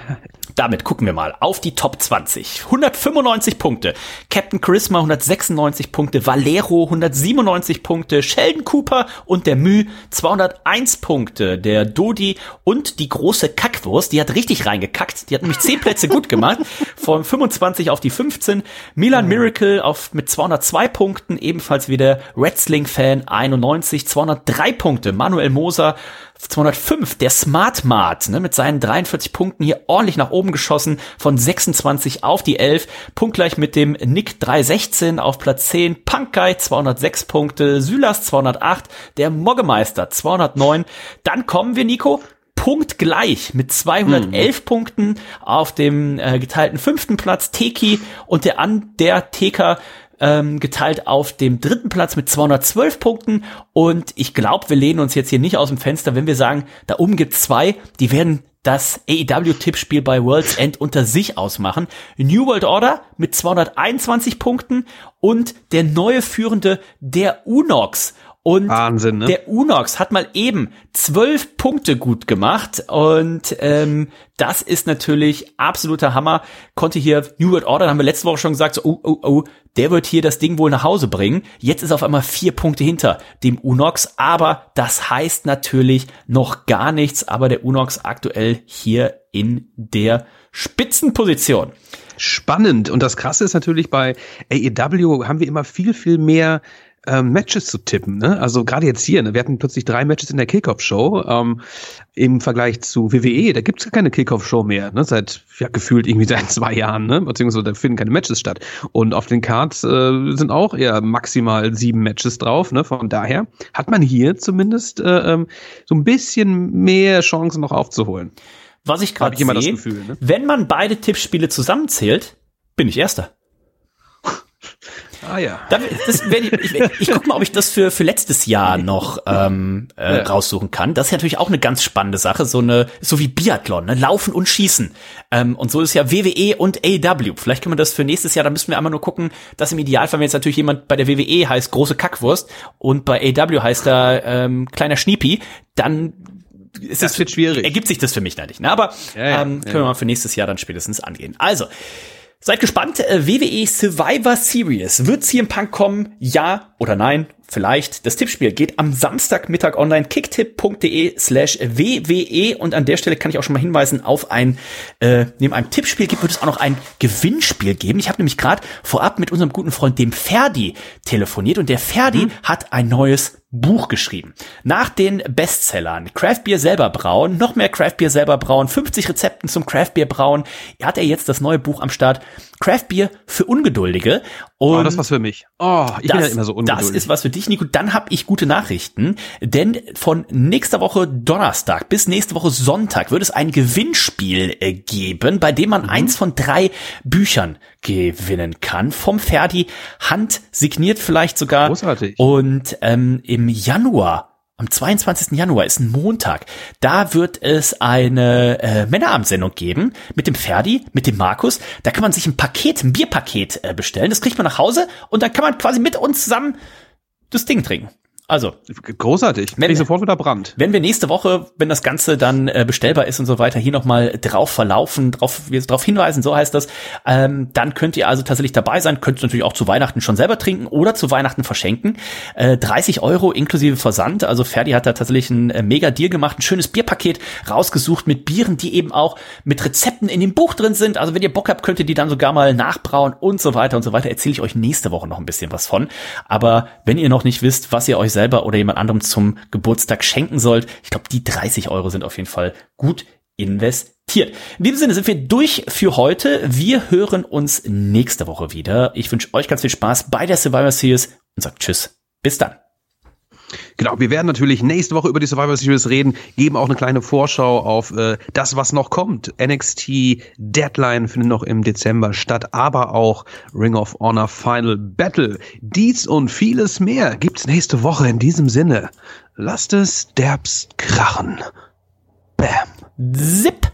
Damit gucken wir mal auf die Top 20. 195 Punkte. Captain Charisma 196 Punkte. Valero 197 Punkte. Sheldon Cooper und der Mü 201 Punkte. Der Dodi und die große Kackwurst, die hat richtig reingekackt. Die hat nämlich 10 Plätze gut gemacht. Von 25 auf die 15. Milan Miracle auf, mit 202 Punkten. Ebenfalls wieder Wrestling-Fan 91. 203 Punkte. Manuel Moser 205, der Smart Mart, ne, mit seinen 43 Punkten hier ordentlich nach oben geschossen, von 26 auf die 11, punktgleich mit dem Nick 316 auf Platz 10, Punk Guy 206 Punkte, Sylas 208, der Moggemeister 209. Dann kommen wir, Nico, punktgleich mit 211 hm. Punkten auf dem äh, geteilten fünften Platz Teki und der an der TK ähm, geteilt auf dem dritten Platz mit 212 Punkten. Und ich glaube, wir lehnen uns jetzt hier nicht aus dem Fenster, wenn wir sagen, da oben gibt's zwei, die werden das AEW-Tippspiel bei World's End unter sich ausmachen. New World Order mit 221 Punkten und der neue Führende der Unox. Und Wahnsinn, ne? der Unox hat mal eben zwölf Punkte gut gemacht und ähm, das ist natürlich absoluter Hammer. Konnte hier New World Order, haben wir letzte Woche schon gesagt, so, oh, oh, oh, der wird hier das Ding wohl nach Hause bringen. Jetzt ist auf einmal vier Punkte hinter dem Unox, aber das heißt natürlich noch gar nichts, aber der Unox aktuell hier in der Spitzenposition. Spannend. Und das Krasse ist natürlich bei AEW haben wir immer viel, viel mehr ähm, Matches zu tippen. Ne? Also gerade jetzt hier, ne? wir hatten plötzlich drei Matches in der Kickoff-Show ähm, im Vergleich zu WWE. Da gibt es keine Kickoff-Show mehr, ne? seit ja gefühlt irgendwie seit zwei Jahren, ne? beziehungsweise da finden keine Matches statt. Und auf den Cards äh, sind auch eher maximal sieben Matches drauf. Ne? Von daher hat man hier zumindest äh, ähm, so ein bisschen mehr Chancen noch aufzuholen. Was ich gerade sehe, ne? wenn man beide Tippspiele zusammenzählt, bin ich Erster. Ah ja. Da, das ich ich, ich guck mal, ob ich das für, für letztes Jahr noch ähm, äh, ja. raussuchen kann. Das ist natürlich auch eine ganz spannende Sache, so eine, so wie Biathlon, ne? Laufen und Schießen. Ähm, und so ist ja WWE und AW. Vielleicht können wir das für nächstes Jahr, da müssen wir einmal nur gucken, dass im Idealfall, wenn jetzt natürlich jemand bei der WWE heißt große Kackwurst und bei AW heißt er ähm, kleiner Schniepi, dann ist das, das wird schwierig. Ergibt sich das für mich nicht. Ne? Aber ja, ja, ähm, können wir mal für nächstes Jahr dann spätestens angehen. Also, Seid gespannt. Äh, WWE Survivor Series. Wird CM Punk kommen? Ja oder nein? Vielleicht das Tippspiel geht am Samstagmittag online kicktipp.de slash wwe und an der Stelle kann ich auch schon mal hinweisen auf ein, äh, neben einem Tippspiel gibt, wird es auch noch ein Gewinnspiel geben. Ich habe nämlich gerade vorab mit unserem guten Freund dem Ferdi telefoniert und der Ferdi hm. hat ein neues Buch geschrieben. Nach den Bestsellern Craft Beer selber brauen, noch mehr Craft Beer selber brauen, 50 Rezepten zum Craft Beer brauen, hat er jetzt das neue Buch am Start Craft Beer für Ungeduldige. Und oh, das ist was für mich. Oh, ich das, bin ja immer so ungeduldig. Das ist was für dich, Nico. Dann habe ich gute Nachrichten, denn von nächster Woche Donnerstag bis nächste Woche Sonntag wird es ein Gewinnspiel äh, geben, bei dem man mhm. eins von drei Büchern gewinnen kann. Vom Ferdi, Hand signiert vielleicht sogar. Großartig. Und ähm, im Januar am 22. Januar ist ein Montag. Da wird es eine äh, Männerabendsendung geben mit dem Ferdi, mit dem Markus. Da kann man sich ein Paket, ein Bierpaket äh, bestellen. Das kriegt man nach Hause und dann kann man quasi mit uns zusammen das Ding trinken. Also großartig. Wenn ich sofort wieder Brand. Wenn wir nächste Woche, wenn das Ganze dann äh, bestellbar ist und so weiter, hier nochmal drauf verlaufen, drauf, wir drauf hinweisen, so heißt das, ähm, dann könnt ihr also tatsächlich dabei sein, könnt ihr natürlich auch zu Weihnachten schon selber trinken oder zu Weihnachten verschenken. Äh, 30 Euro inklusive Versand. Also Ferdi hat da tatsächlich ein äh, mega Deal gemacht, ein schönes Bierpaket rausgesucht mit Bieren, die eben auch mit Rezepten in dem Buch drin sind. Also wenn ihr Bock habt, könnt ihr die dann sogar mal nachbrauen und so weiter und so weiter. Erzähle ich euch nächste Woche noch ein bisschen was von. Aber wenn ihr noch nicht wisst, was ihr euch selber oder jemand anderem zum Geburtstag schenken sollt. Ich glaube, die 30 Euro sind auf jeden Fall gut investiert. In diesem Sinne sind wir durch für heute. Wir hören uns nächste Woche wieder. Ich wünsche euch ganz viel Spaß bei der Survivor Series und sagt Tschüss. Bis dann. Genau, wir werden natürlich nächste Woche über die Survivor Series reden, geben auch eine kleine Vorschau auf äh, das, was noch kommt. NXT Deadline findet noch im Dezember statt, aber auch Ring of Honor Final Battle. Dies und vieles mehr gibt's nächste Woche in diesem Sinne. Lasst es derbst krachen. Bam. Zip.